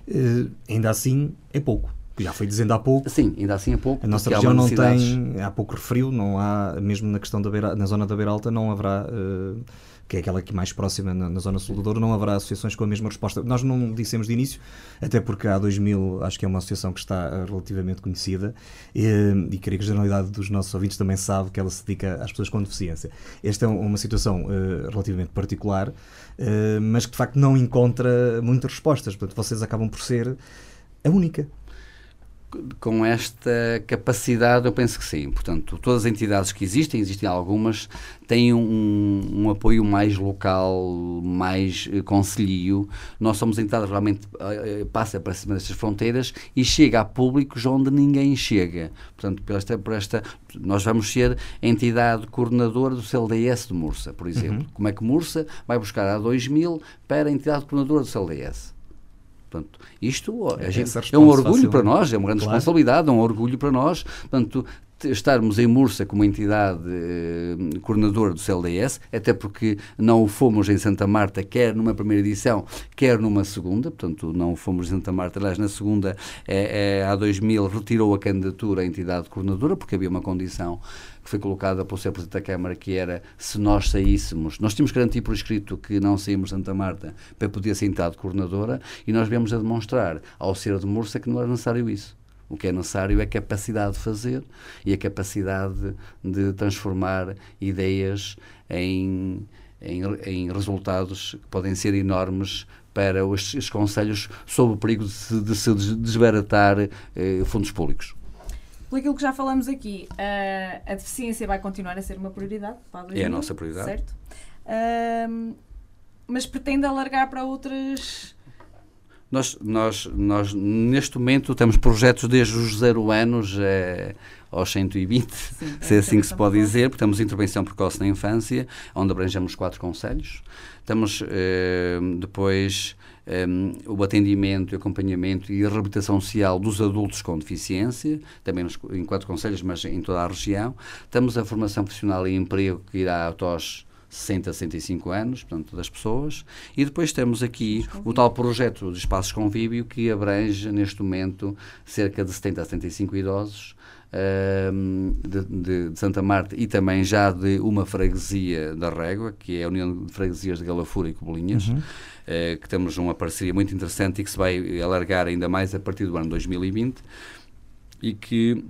Uh, ainda assim, é pouco. Já foi dizendo há pouco. Sim, ainda assim é pouco. A nossa região não tem, há pouco referiu, não há, mesmo na questão da beira, na zona da Beira Alta, não haverá, uh, que é aquela aqui mais próxima na, na, zona sul do Douro, não haverá associações com a mesma resposta. Nós não dissemos de início, até porque há 2000, acho que é uma associação que está eh, relativamente conhecida e, e creio que a generalidade dos nossos ouvintes também sabe que ela se dedica às pessoas com deficiência. Esta é uma situação uh, relativamente particular, mas que de facto não encontra muitas respostas. Portanto, vocês acabam por ser a única com esta capacidade, eu penso que sim. Portanto, todas as entidades que existem, existem algumas, têm um, um apoio mais local, mais eh, conselhio. Nós somos entidade realmente eh, passa para cima destas fronteiras e chega a públicos onde ninguém chega. Portanto, por esta, por esta, nós vamos ser a entidade coordenadora do CLDS de Mursa, por exemplo. Uhum. Como é que Mursa vai buscar a 2000 para a entidade coordenadora do CLDS? Portanto, isto é, gente, é um orgulho para nós, é uma grande claro. responsabilidade, é um orgulho para nós. Portanto, estarmos em Mursa como entidade eh, coordenadora do CLDS, até porque não o fomos em Santa Marta, quer numa primeira edição, quer numa segunda, portanto não o fomos em Santa Marta, aliás na segunda, é, é, há 2000, retirou a candidatura à entidade coordenadora, porque havia uma condição que foi colocada pelo Sr. Presidente da Câmara, que era se nós saíssemos, nós tínhamos garantir por escrito que não saímos de Santa Marta para poder ser entidade coordenadora, e nós viemos a demonstrar ao ser de Mursa que não era necessário isso. O que é necessário é capacidade de fazer e a capacidade de transformar ideias em, em, em resultados que podem ser enormes para os, os conselhos sob o perigo de de se desbaratar eh, fundos públicos. Por aquilo que já falamos aqui, uh, a deficiência vai continuar a ser uma prioridade para a 2000, É a nossa prioridade. Certo? Uh, mas pretende alargar para outras nós, nós, nós, neste momento, temos projetos desde os zero anos é, aos 120, Sim, se é assim que se pode dizer, porque temos intervenção precoce na infância, onde abrangemos quatro conselhos. Temos eh, depois eh, o atendimento, o acompanhamento e a reabilitação social dos adultos com deficiência, também nos, em quatro conselhos, mas em toda a região. Temos a formação profissional e emprego que irá aos 60 a 65 anos, portanto, das pessoas. E depois temos aqui o tal projeto de espaços convívio que abrange, neste momento, cerca de 70 a 75 idosos de, de, de, Santa Marta e também já de uma freguesia da Régua, que é a União de Freguesias de Galafura e Cobolinhas, uhum. uh, que temos uma parceria muito interessante e que se vai alargar ainda mais a partir do ano 2020 e que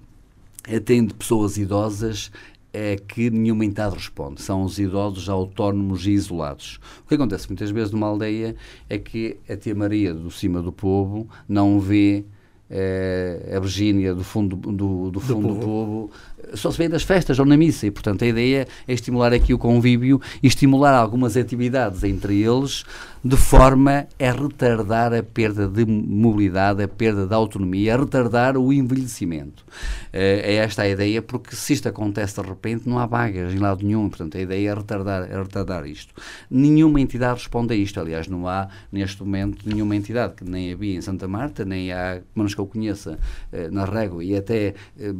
atende pessoas idosas é que nenhuma entidade responde. São os idosos autónomos e isolados. O que acontece muitas vezes numa aldeia é que a tia Maria do cima do povo não vê é, a Virgínia do fundo do, do fundo do, do povo só se vê nas festas ou na missa e portanto a ideia é estimular aqui o convívio e estimular algumas atividades entre eles de forma a retardar a perda de mobilidade, a perda de autonomia, a retardar o envelhecimento. É esta a ideia, porque se isto acontece de repente, não há vagas em lado nenhum. Portanto, a ideia é retardar, é retardar isto. Nenhuma entidade responde a isto. Aliás, não há, neste momento, nenhuma entidade, que nem havia em Santa Marta, nem há, menos que eu conheça, eh, na Régua. E até eh,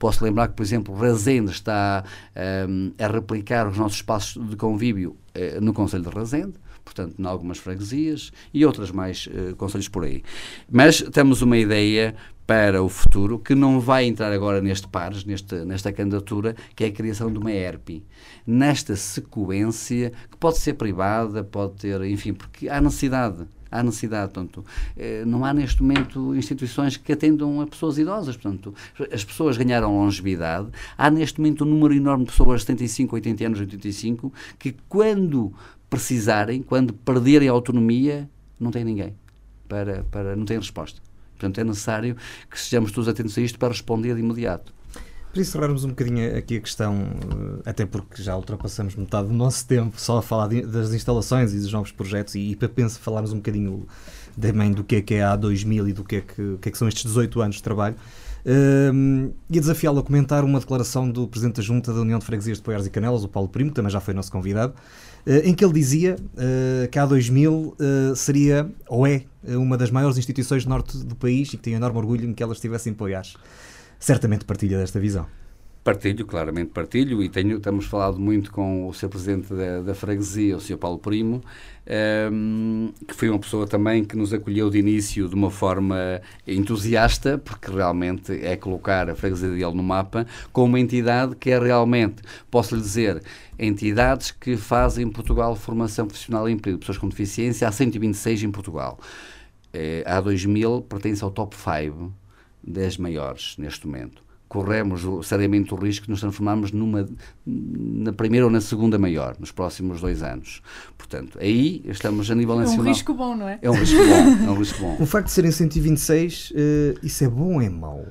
posso lembrar que, por exemplo, Razende está a replicar os nossos espaços de convívio eh, no Conselho de Razende portanto, em algumas freguesias e outras mais uh, conselhos por aí. Mas temos uma ideia para o futuro que não vai entrar agora neste pares, neste, nesta candidatura, que é a criação de uma ERP. Nesta sequência, que pode ser privada, pode ter, enfim, porque há necessidade há necessidade. Portanto, eh, não há neste momento instituições que atendam a pessoas idosas. Portanto, as pessoas ganharam longevidade. Há neste momento um número enorme de pessoas de 75, 80 anos, 85, que quando precisarem, quando perderem a autonomia, não tem ninguém. Para, para, não tem resposta. Portanto, é necessário que sejamos todos atentos a isto para responder de imediato. Para encerrarmos um bocadinho aqui a questão, eh, até porque já ultrapassamos metade do nosso tempo só a falar das instalações e dos novos projetos, e, para pensar, falarmos um bocadinho também do que é que é a A2000 e do que é que, que, é que são estes 18 anos de trabalho, uh, e desafiá-lo a comentar uma declaração do Presidente da Junta da União de Freguesias de Poiares e Canelas, o Paulo Primo, que também já foi nosso convidado, uh, em que ele dizia que a A2000 seria, ou é, uma das maiores instituições do norte do país e que tinha enorme orgulho em que elas estivessem em Poiares. Certamente partilha desta visão. Partilho, claramente partilho, e tenho, estamos falado muito com o seu presidente da, da freguesia, o Sr. Paulo Primo, um, ehm, que foi uma pessoa também que nos acolheu de início de uma forma entusiasta, porque realmente é colocar a freguesia dele no mapa, com uma entidade que é realmente, posso lhe dizer, entidades que fazem em Portugal formação profissional e emprego pessoas com deficiência, há 126 em Portugal. É, há 2000 pertence ao top 5 das maiores neste momento corremos seriamente o risco de nos transformarmos numa, na primeira ou na segunda maior nos próximos dois anos. Portanto, aí estamos a nível nacional. É um risco bom, não é? É um risco bom. É um risco bom. o facto de serem 126, uh, isso é bom ou é mau?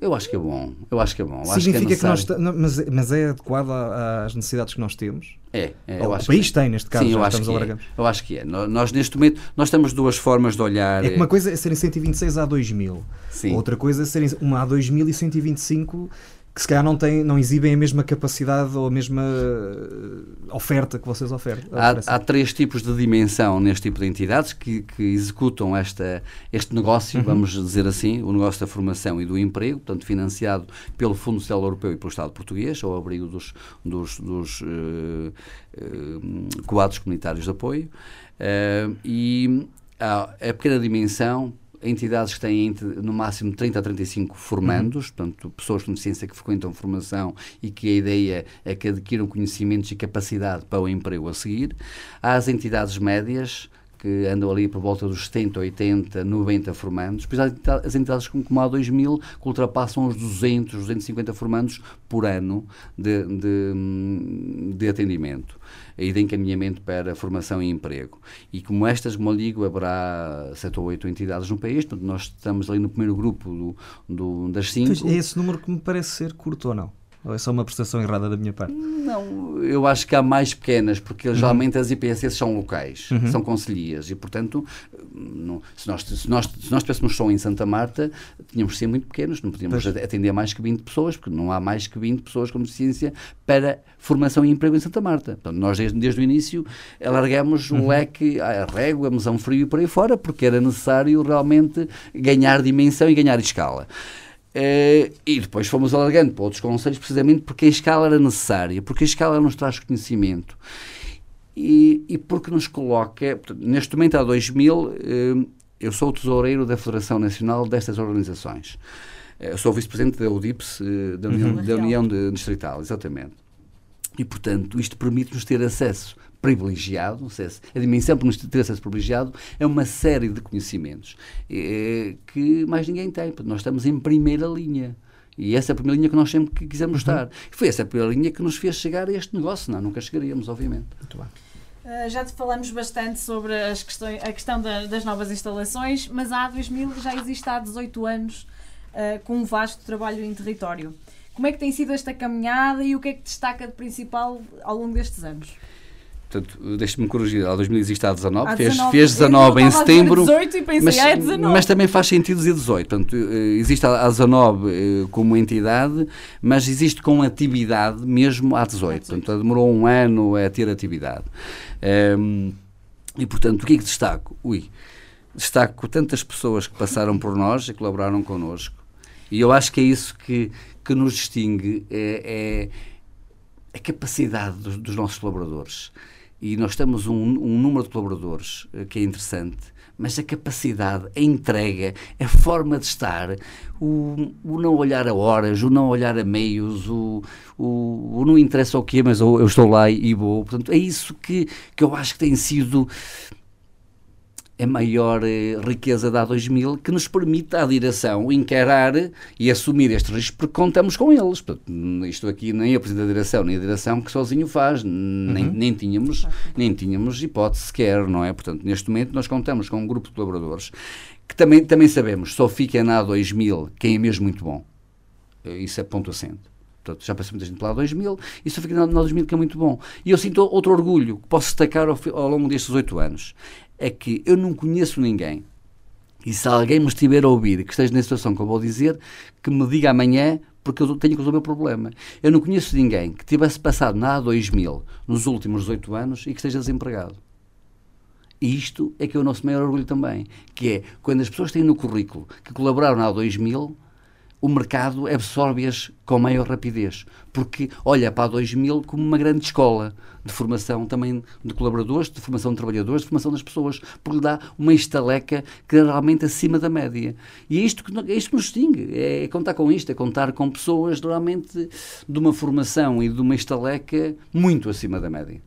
Eu acho que é bom. Eu acho que é bom. Significa que, é que nós. Mas, mas é adequado às necessidades que nós temos? É, é o país é. tem, neste caso, Sim, eu acho, que é. eu acho que é. Nós, neste momento, nós temos duas formas de olhar. É que uma coisa é serem 126 a 2000. Sim. Outra coisa é serem uma a 2000 e 125 que se calhar não, têm, não exibem a mesma capacidade ou a mesma eh, oferta que vocês ofertam. Há, há, três tipos de dimensão neste tipo de entidades que, que executam esta, este negócio, uhum. vamos dizer assim, o negócio da formação e do emprego, portanto, financiado pelo Fundo Social Europeu e pelo Estado português, ao abrigo dos, dos, dos uh, uh, quadros comunitários de apoio. Uh, e a, a pequena dimensão entidades que têm no máximo 30 a 35 formandos, uhum. portanto, pessoas com deficiência que frequentam formação e que a ideia é que adquiram conhecimentos e capacidade para o emprego a seguir. Há as entidades médias, que andam ali por volta dos 70, 80, 90 formandos. Depois há as entidades como a 2000 que ultrapassam os 200, 250 formandos por ano de, de, de atendimento e de encaminhamento para formação e emprego. E como estas, como eu digo, haverá 7 ou 8 entidades no país, portanto nós estamos ali no primeiro grupo do, do das 5. É esse número que me parece ser curto ou não? Ou é só uma prestação errada da minha parte? Não, eu acho que há mais pequenas, porque uhum. geralmente as IPSS são locais, uhum. são conselhias, e portanto, não, se, nós, se, nós, se nós estivéssemos só em Santa Marta, tínhamos de ser muito pequenos, não podíamos pois. atender mais que 20 pessoas, porque não há mais que 20 pessoas com deficiência para formação e emprego em Santa Marta. Portanto, nós desde, desde o início alargamos uhum. o leque, a régua, a mesão frio e por aí fora, porque era necessário realmente ganhar dimensão e ganhar escala. Uh, e depois fomos alargando para outros conselhos, precisamente porque a escala era necessária, porque a escala nos traz conhecimento e, e porque nos coloca. Neste momento, há 2000, uh, eu sou o tesoureiro da Federação Nacional destas organizações. Eu sou vice-presidente da UDIPS, da União, uhum. da União de Distrital, exatamente. E, portanto, isto permite-nos ter acesso privilegiado, a dimensão para nos ter acesso privilegiado é uma série de conhecimentos é, que mais ninguém tem. Nós estamos em primeira linha. E essa é a primeira linha que nós sempre quisemos uhum. estar. E foi essa a primeira linha que nos fez chegar a este negócio. Não, nunca chegaríamos, obviamente. Muito bem. Uh, já te falamos bastante sobre as questões, a questão da, das novas instalações, mas a A2000 já existe há 18 anos uh, com um vasto trabalho em território. Como é que tem sido esta caminhada e o que é que destaca de principal ao longo destes anos? Portanto, deixe-me corrigir, a 2000 existe há 19, há 19 fez, fez 19 em setembro, 18 e pensei, mas, ah, é 19. mas também faz sentido dizer 18. Portanto, eh, existe a 19 eh, como entidade, mas existe com atividade mesmo há 18. Portanto, demorou um ano a ter atividade. Um, e, portanto, o que é que destaco? Ui, destaco tantas pessoas que passaram por nós e colaboraram connosco. E eu acho que é isso que, que nos distingue, é, é a capacidade dos, dos nossos colaboradores e nós temos um, um número de colaboradores uh, que é interessante, mas a capacidade, a entrega, a forma de estar, o, o não olhar a horas, o não olhar a meios, o, o, o não interessa o quê, mas eu, eu, estou lá e vou. Portanto, é isso que, que eu acho que tem sido a maior eh, riqueza da A2000 que nos permite à direção encarar e assumir estes riscos porque contamos com eles. Isto aqui nem a Presidente da Direção nem a Direção que sozinho faz, nem, uhum. nem, tínhamos, nem tínhamos hipótese sequer, não é? Portanto, neste momento nós contamos com um grupo de colaboradores que também, também sabemos, só fica na A2000 quem é mesmo muito bom. Eh, isso é ponto assento. Portanto, já passou muita gente pela 2000 e só fica na 2000 que é muito bom. E eu sinto outro orgulho que posso destacar ao, ao longo destes oito anos é que eu não conheço ninguém. E se alguém me estiver a ouvir que esteja na situação que eu vou dizer, que me diga amanhã, porque eu tenho que resolver o problema. Eu não conheço ninguém que tivesse passado na A2000 nos últimos 18 anos e que esteja desempregado. E isto é que é o nosso maior orgulho também, que é quando as pessoas têm no currículo que colaboraram na A2000, o mercado absorve-as com maior rapidez, porque olha para a 2000 como uma grande escola de formação também de colaboradores, de formação de trabalhadores, de formação das pessoas, porque lhe dá uma estaleca que é realmente acima da média. E é isto que, é isto que nos distingue, é contar com isto, é contar com pessoas realmente de uma formação e de uma estaleca muito acima da média.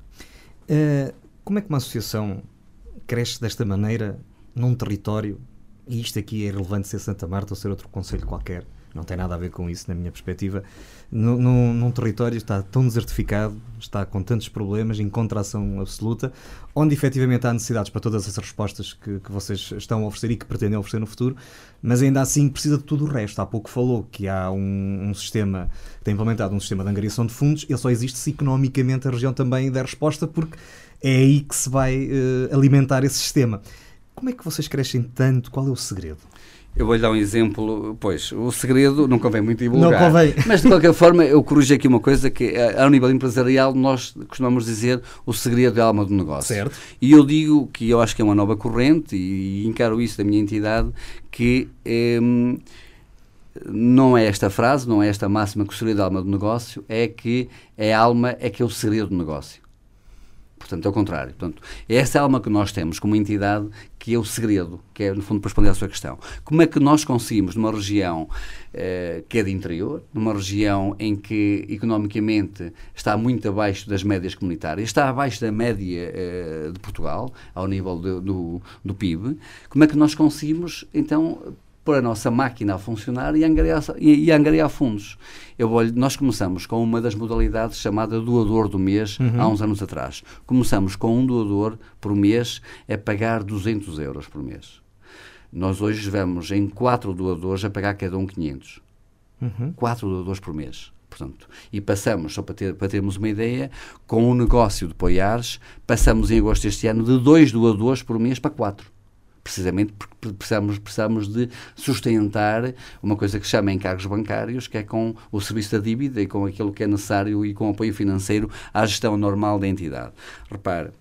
Uh, como é que uma associação cresce desta maneira num território, e isto aqui é relevante ser Santa Marta ou ser outro conselho qualquer, não tem nada a ver com isso na minha perspectiva, num, num território está tão desertificado, está com tantos problemas, em contração absoluta, onde efetivamente há necessidades para todas essas respostas que, que vocês estão a oferecer e que pretendem oferecer no futuro, mas ainda assim precisa de tudo o resto. Há pouco falou que há um, um sistema, tem implementado um sistema de angariação de fundos, ele só existe se economicamente a região também der resposta, porque é aí que se vai uh, alimentar esse sistema. Como é que vocês crescem tanto? Qual é o segredo? Eu vou-lhe dar um exemplo, pois, o segredo não convém muito divulgar. Não convém. Mas, de qualquer forma, eu corrijo aqui uma coisa que, eh, ao nível empresarial, nós costumamos dizer o segredo é a alma do negócio. Certo. E eu digo que eu acho que é uma nova corrente, e encaro isso da minha entidade, que hum, não é esta frase, não é esta máxima que o segredo é a alma do negócio, é que a alma é que é o segredo do negócio. Portanto, é o contrário. Portanto, é essa alma que nós temos como entidade que é o segredo, que é, no fundo, para responder à sua questão. Como é que nós conseguimos, numa região eh, que é de interior, numa região em que, economicamente, está muito abaixo das médias comunitárias, está abaixo da média eh, de Portugal, ao nível de, do, do PIB, como é que nós conseguimos, então, pôr a nossa máquina a funcionar e angariar, e, e angariar fundos. Eu vou, nós começamos com uma das modalidades chamada doador do mês, uhum. há uns anos atrás. Começamos com um doador por mês, é pagar 200 euros por mês. Nós hoje vemos em quatro doadores a pagar cada um 500. Uhum. Quatro doadores por mês. Portanto, e passamos, só para, ter, para termos uma ideia, com o negócio de Poiares, passamos em agosto deste ano de dois doadores por mês para quatro precisamente porque precisamos, precisamos de sustentar uma coisa que se chama encargos bancários, que é com o serviço da dívida e com aquilo que é necessário e com apoio financeiro à gestão normal da entidade. Repare,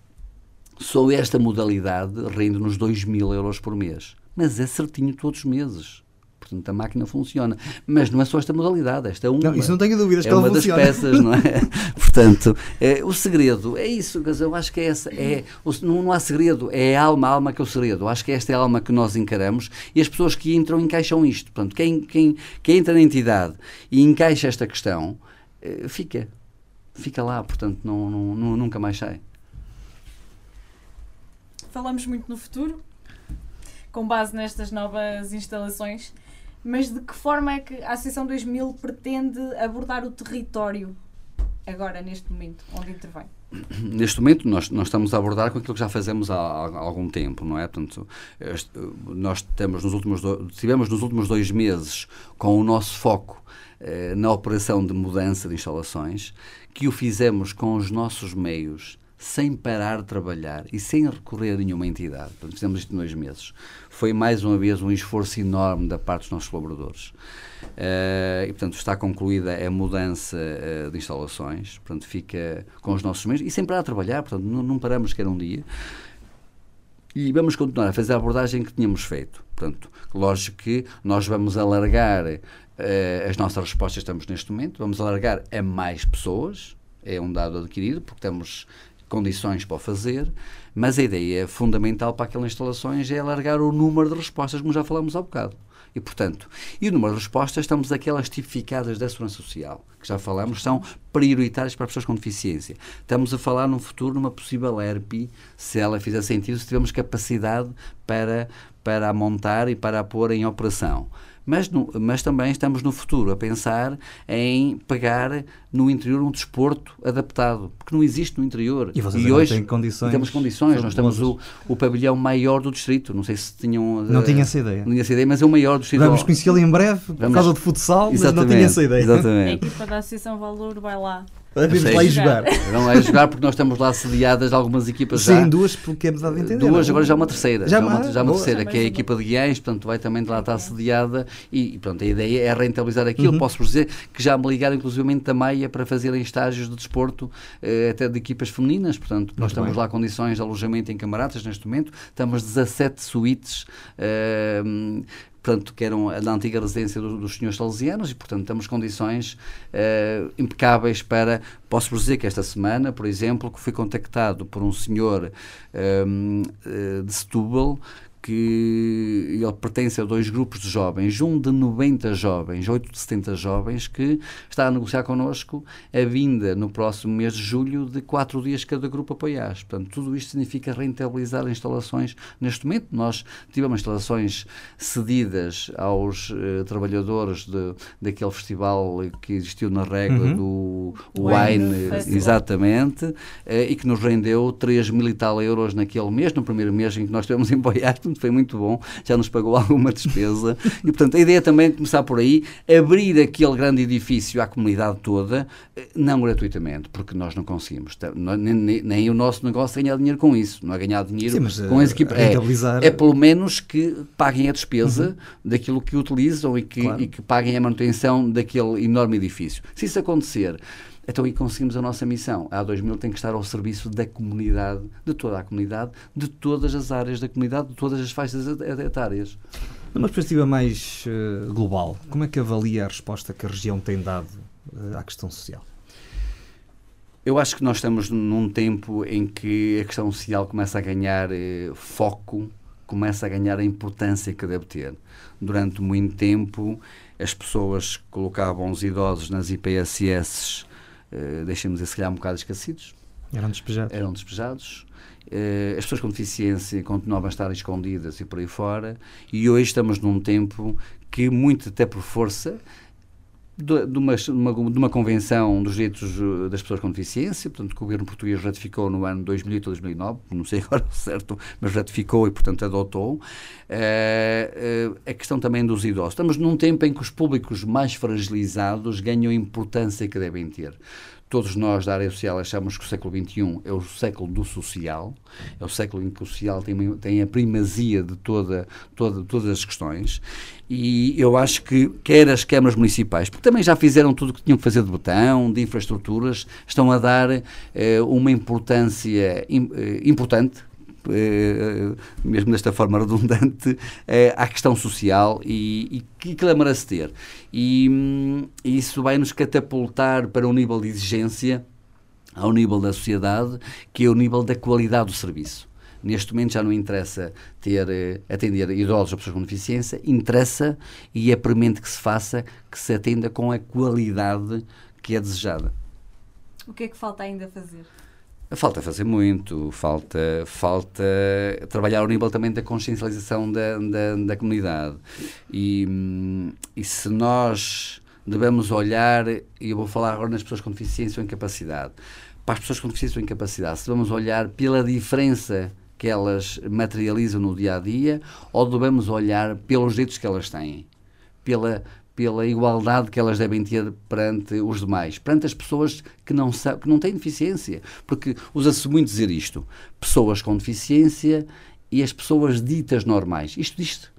só esta modalidade rende-nos 2 mil euros por mês, mas é certinho todos os meses. Portanto a máquina funciona. Mas não é só esta modalidade, esta é uma. Não, isso não tenho dúvidas é que ela uma funciona. das peças, não é? portanto, é, o segredo é isso, quer dizer, eu acho que é essa. É, o, não, não há segredo, é a alma, a alma que é o segredo. Eu acho que esta é a alma que nós encaramos e as pessoas que entram encaixam isto. Portanto, quem, quem, quem entra na entidade e encaixa esta questão, eh, fica. Fica lá, portanto, não, não, nunca mais sai. Falamos muito no futuro, com base nestas novas instalações, mas de que forma é que a Associação 2000 pretende abordar o território agora, neste momento, onde intervém? Neste momento, nós, nós estamos a abordar com aquilo que já fazemos há, há algum tempo, não é? Portanto, este, nós temos nos últimos do, tivemos nos últimos dois meses com o nosso foco eh, na operação de mudança de instalações, que o fizemos com os nossos meios, sem parar de trabalhar e sem recorrer a nenhuma entidade. Portanto, fizemos isto em dois meses. Foi mais uma vez um esforço enorme da parte dos nossos colaboradores. Uh, e, portanto, está concluída a mudança uh, de instalações, portanto, fica com os nossos meios e sem parar de trabalhar, portanto, não, não paramos sequer um dia. E vamos continuar a fazer a abordagem que tínhamos feito. Portanto, lógico que nós vamos alargar uh, as nossas respostas estamos neste momento, vamos alargar a mais pessoas, é um dado adquirido, porque temos condições para o fazer, mas a ideia fundamental para aquelas instalações é alargar o número de respostas, como já falamos há bocado. E, portanto, e o número de respostas, estamos aquelas tipificadas da Segurança Social, que já falamos, são prioritárias para pessoas com deficiência. Estamos a falar no futuro numa possível ERP, se ela fizer sentido, se tivermos capacidade para, para a montar e para a pôr em operação mas, no, mas também estamos no futuro a pensar em pagar no interior um desporto adaptado, porque não existe no interior. E, vocês e hoje têm condições. Temos condições, nós temos o, o pavilhão maior do distrito, não sei se tinham... Não uh, tinha essa ideia. Não tinha essa ideia, mas é o maior do distrito. Vamos conhecê-lo em breve, por Vamos... causa de futsal, mas não tinha essa ideia. Exatamente. A equipa da Associação Valor vai lá Vamos lá ir jogar. Lá ir jogar porque nós estamos lá sediadas algumas equipas Sim, já. duas, porque é verdade entender. Duas, agora já uma terceira. Já, já uma, já uma terceira, que é a equipa de Guiães, portanto vai também de lá estar sediada e, pronto, a ideia é rentabilizar aquilo. Uhum. Posso-vos dizer que já me ligaram inclusivamente da Maia para fazerem estágios de desporto eh, até de equipas femininas, portanto nós estamos bem. lá condições de alojamento em camaradas neste momento, estamos 17 suítes eh, portanto, que eram da antiga residência dos, senhores salesianos e, portanto, temos condições uh, impecáveis para... Posso-vos dizer que esta semana, por exemplo, que fui contactado por um senhor um, uh, de Setúbal que ele pertence a dois grupos de jovens, um de 90 jovens, 8 de 70 jovens, que está a negociar connosco a vinda no próximo mês de julho de quatro dias cada grupo apoiar. Portanto, tudo isto significa rentabilizar instalações neste momento. Nós tivemos instalações cedidas aos uh, trabalhadores de, daquele festival que existiu na regra uhum. do Wine, Wine exatamente, uh, e que nos rendeu 3 mil e tal euros naquele mês, no primeiro mês em que nós tivemos em apoiar foi muito bom, já nos pagou alguma despesa. e, portanto, a ideia é também é começar por aí, abrir aquele grande edifício à comunidade toda, eh, não gratuitamente, porque nós não conseguimos. Nem, nem o nosso negócio é ganhar dinheiro com isso, não é ganhar dinheiro Sim, mas, com esse equipe. É, é pelo menos que paguem a despesa uhum. daquilo que utilizam e que, claro. e que paguem a manutenção daquele enorme edifício. Se isso acontecer, então aí conseguimos a nossa missão. A A2000 tem que estar ao serviço da comunidade, de toda a comunidade, de todas as áreas da comunidade, de todas as faixas etárias. Numa perspectiva mais uh, global, como é que avalia a resposta que a região tem dado uh, à questão social? Eu acho que nós estamos num tempo em que a questão social começa a ganhar eh, foco, começa a ganhar a importância que deve ter. Durante muito tempo, as pessoas colocavam os idosos nas IPSS uh, deixemos se calhar um bocado esquecidos. Eram despejados. Eram despejados. Uh, as pessoas com deficiência continuavam a estar escondidas e por aí fora, e hoje estamos num tempo que, muito até por força, de, uma, de uma convenção dos direitos eh, das pessoas com deficiência, portanto, que o governo português ratificou no ano 2008 ou 2009, não sei agora certo, mas ratificou e, portanto, adotou. Uh, uh, a questão também dos idosos. Estamos num tempo em que os públicos mais fragilizados ganham a importância que devem ter todos nós da área social achamos que o século XXI é o século do social, é o século em que o social tem, tem a primazia de toda, toda, todas as questões, e eu acho que quer as câmaras municipais, porque também já fizeram tudo o que tinham que fazer de botão, de infraestruturas, estão a dar eh, uma importância im, eh, importante mesmo desta forma redundante, eh, à questão social e, e que, ela merece ter. E, hum, isso vai nos catapultar para um nível de exigência ao nível da sociedade, que é o nível da qualidade do serviço. Neste momento já não interessa ter, eh, atender idosos ou pessoas com deficiência, interessa e é premente que se faça, que se atenda com a qualidade que é desejada. O que é que falta ainda fazer? Falta fazer muito, falta, falta trabalhar ao nível também da consciencialização da, da, da comunidade. E, e se nós devemos olhar, e eu vou falar agora nas pessoas com deficiência ou incapacidade, para as pessoas com deficiência ou incapacidade, se devemos olhar pela diferença que elas materializam no dia a dia ou devemos olhar pelos direitos que elas têm, pela, pela igualdade que elas devem ter perante os demais, perante as pessoas que não, que não têm deficiência. Porque usa-se muito dizer isto: pessoas com deficiência e as pessoas ditas normais. Isto, isto,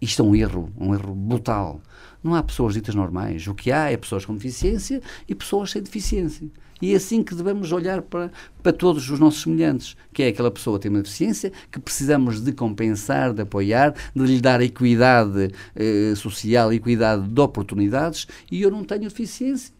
isto é um erro, um erro brutal. Não há pessoas ditas normais. O que há é pessoas com deficiência e pessoas sem deficiência. E é assim que devemos olhar para, para todos os nossos semelhantes, que é aquela pessoa que tem uma deficiência, que precisamos de compensar, de apoiar, de lhe dar equidade eh, social, equidade de oportunidades, e eu não tenho deficiência.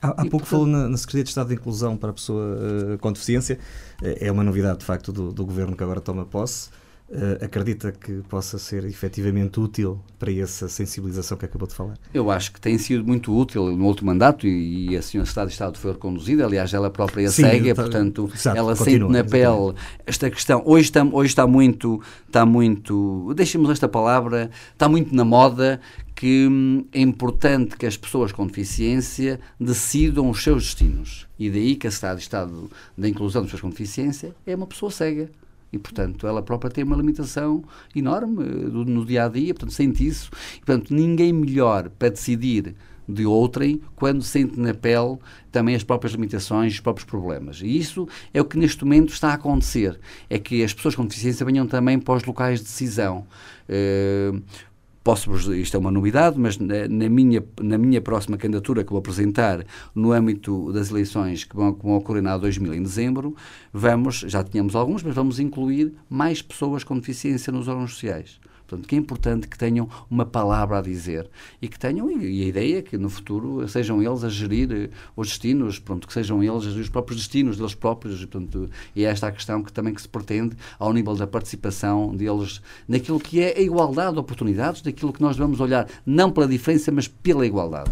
Há, há pouco portanto... falou na, na, Secretaria de Estado de Inclusão para a pessoa uh, com deficiência. É, é uma novidade, de facto, do, do governo que agora toma posse. Uh, acredita que possa ser efetivamente útil para essa sensibilização que acabou de falar? Eu acho que tem sido muito útil no último mandato e, e a Senhora Secretária de Estado foi reconduzida, aliás, ela própria é cega, tá, portanto, exato, ela continua, sente na pele esta questão. Hoje está, hoje está muito, está muito, deixemos esta palavra, está muito na moda que hum, é importante que as pessoas com deficiência decidam os seus destinos. E daí que a Secretária de Estado da Inclusão das Pessoas com Deficiência é uma pessoa cega e, portanto, ela própria tem uma limitação enorme eh, no dia a dia, portanto, sente isso. E, portanto, ninguém melhor para decidir de outrem quando sente na pele também as próprias limitações, os próprios problemas. E isso é o que neste momento está a acontecer. É que as pessoas com deficiência venham também para os locais de decisão. Uh, posso isto é uma novidade, mas na, na, minha, na minha próxima candidatura que vou apresentar no âmbito das eleições que vão, que vão ocorrer na 2000 em dezembro, vamos, já tínhamos alguns, mas vamos incluir mais pessoas com deficiência nos órgãos sociais. Portanto, que é importante que tenham uma palavra a dizer e que tenham, e a ideia é que no futuro sejam eles a gerir eh, os destinos, pronto, que sejam eles os próprios destinos deles próprios, portanto, e é esta a questão que também que se pretende ao nível da participação deles naquilo que é a igualdade de oportunidades, daquilo que nós vamos olhar não pela diferença, mas pela igualdade.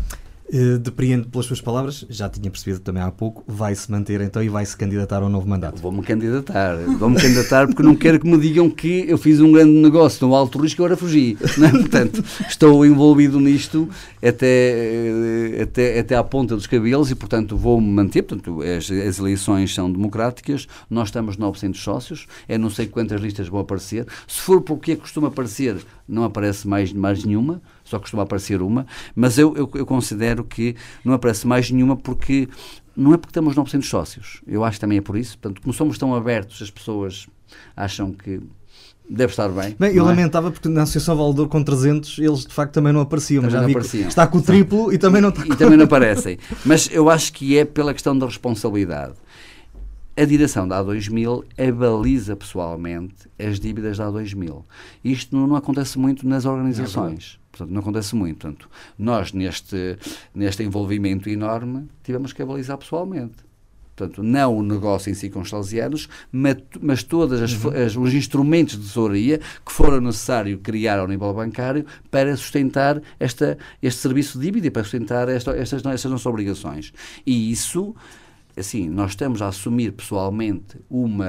Uh, depreendo pelas suas palavras, já tinha percebido também há pouco, vai se manter então e vai se candidatar a um novo mandato. Vou-me candidatar, vou-me candidatar porque não quero que me digam que eu fiz um grande negócio no alto risco agora fugi. É? Portanto, estou envolvido nisto até, eh, até, até à ponta dos cabelos e, portanto, vou-me manter. Portanto, as, as, eleições são democráticas, nós estamos 900 sócios, é não sei quantas listas vão aparecer. Se for porque costuma aparecer, não aparece mais, mais nenhuma só costuma aparecer uma, mas eu, eu, eu, considero que não aparece mais nenhuma porque não é porque temos 900 sócios, eu acho que também é por isso, portanto, como somos tão abertos, as pessoas acham que deve estar bem. Bem, eu é? lamentava porque na Associação Valedor com 300 eles de facto também não apareciam, também mas já vi apareciam. está com o triplo e também não está E, com... e também não aparecem, mas eu acho que é pela questão da responsabilidade. A direção da A2000 abaliza pessoalmente as dívidas da A2000. Isto não, não acontece muito nas organizações. Portanto, não acontece muito. Portanto, nós, neste, neste envolvimento enorme, tivemos que avalizar pessoalmente. Portanto, não o negócio em si com os salesianos, mas, mas todos uhum. os instrumentos de tesouraria que foram necessário criar ao nível bancário para sustentar esta, este serviço de dívida, para sustentar esta, estas, estas nossas obrigações. E isso, assim, nós estamos a assumir pessoalmente uma,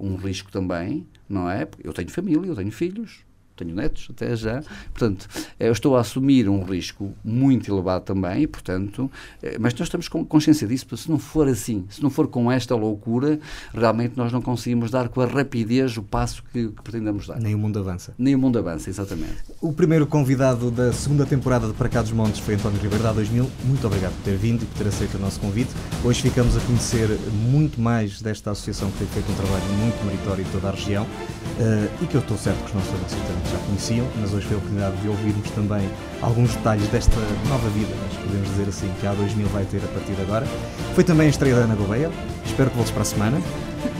um risco também, não é? Eu tenho família, eu tenho filhos, tenho netos até já, portanto, eu estou a assumir um risco muito elevado também, e, portanto, eh, mas nós estamos com consciência disso, porque se não for assim, se não for com esta loucura, realmente nós não conseguimos dar com a rapidez o passo que, que pretendemos dar. Nem o mundo avança. Nem o mundo avança, exatamente. O primeiro convidado da segunda temporada de Para Cá dos Montes foi António da 2000. Muito obrigado por ter vindo e por ter aceito o nosso convite. Hoje ficamos a conhecer muito mais desta associação que tem feito um trabalho muito meritório em toda a região uh, e que eu estou certo que os nossos ouvintes já conheciam, mas hoje foi a oportunidade de ouvirmos também alguns detalhes desta nova vida, nós podemos dizer assim, que a 2000 vai ter a partir de agora. Foi também a estreia da Ana Gouveia, espero que voltes para a semana.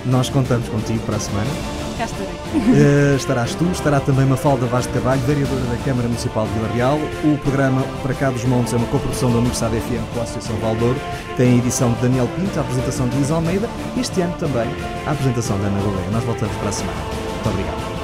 Nós contamos contigo para a semana cá estarei. Uh, estarás tu, estará também Mafalda Vaz de Carvalho, vereadora da Câmara Municipal de Vila Real. O programa Para Cá dos Montes é uma coprodução da Universidade FM com a Associação Valdouro. Tem a edição de Daniel Pinto, a apresentação de Luís Almeida. Este ano também a apresentação da Ana Gouveia. Nós voltamos para a semana. Muito obrigado.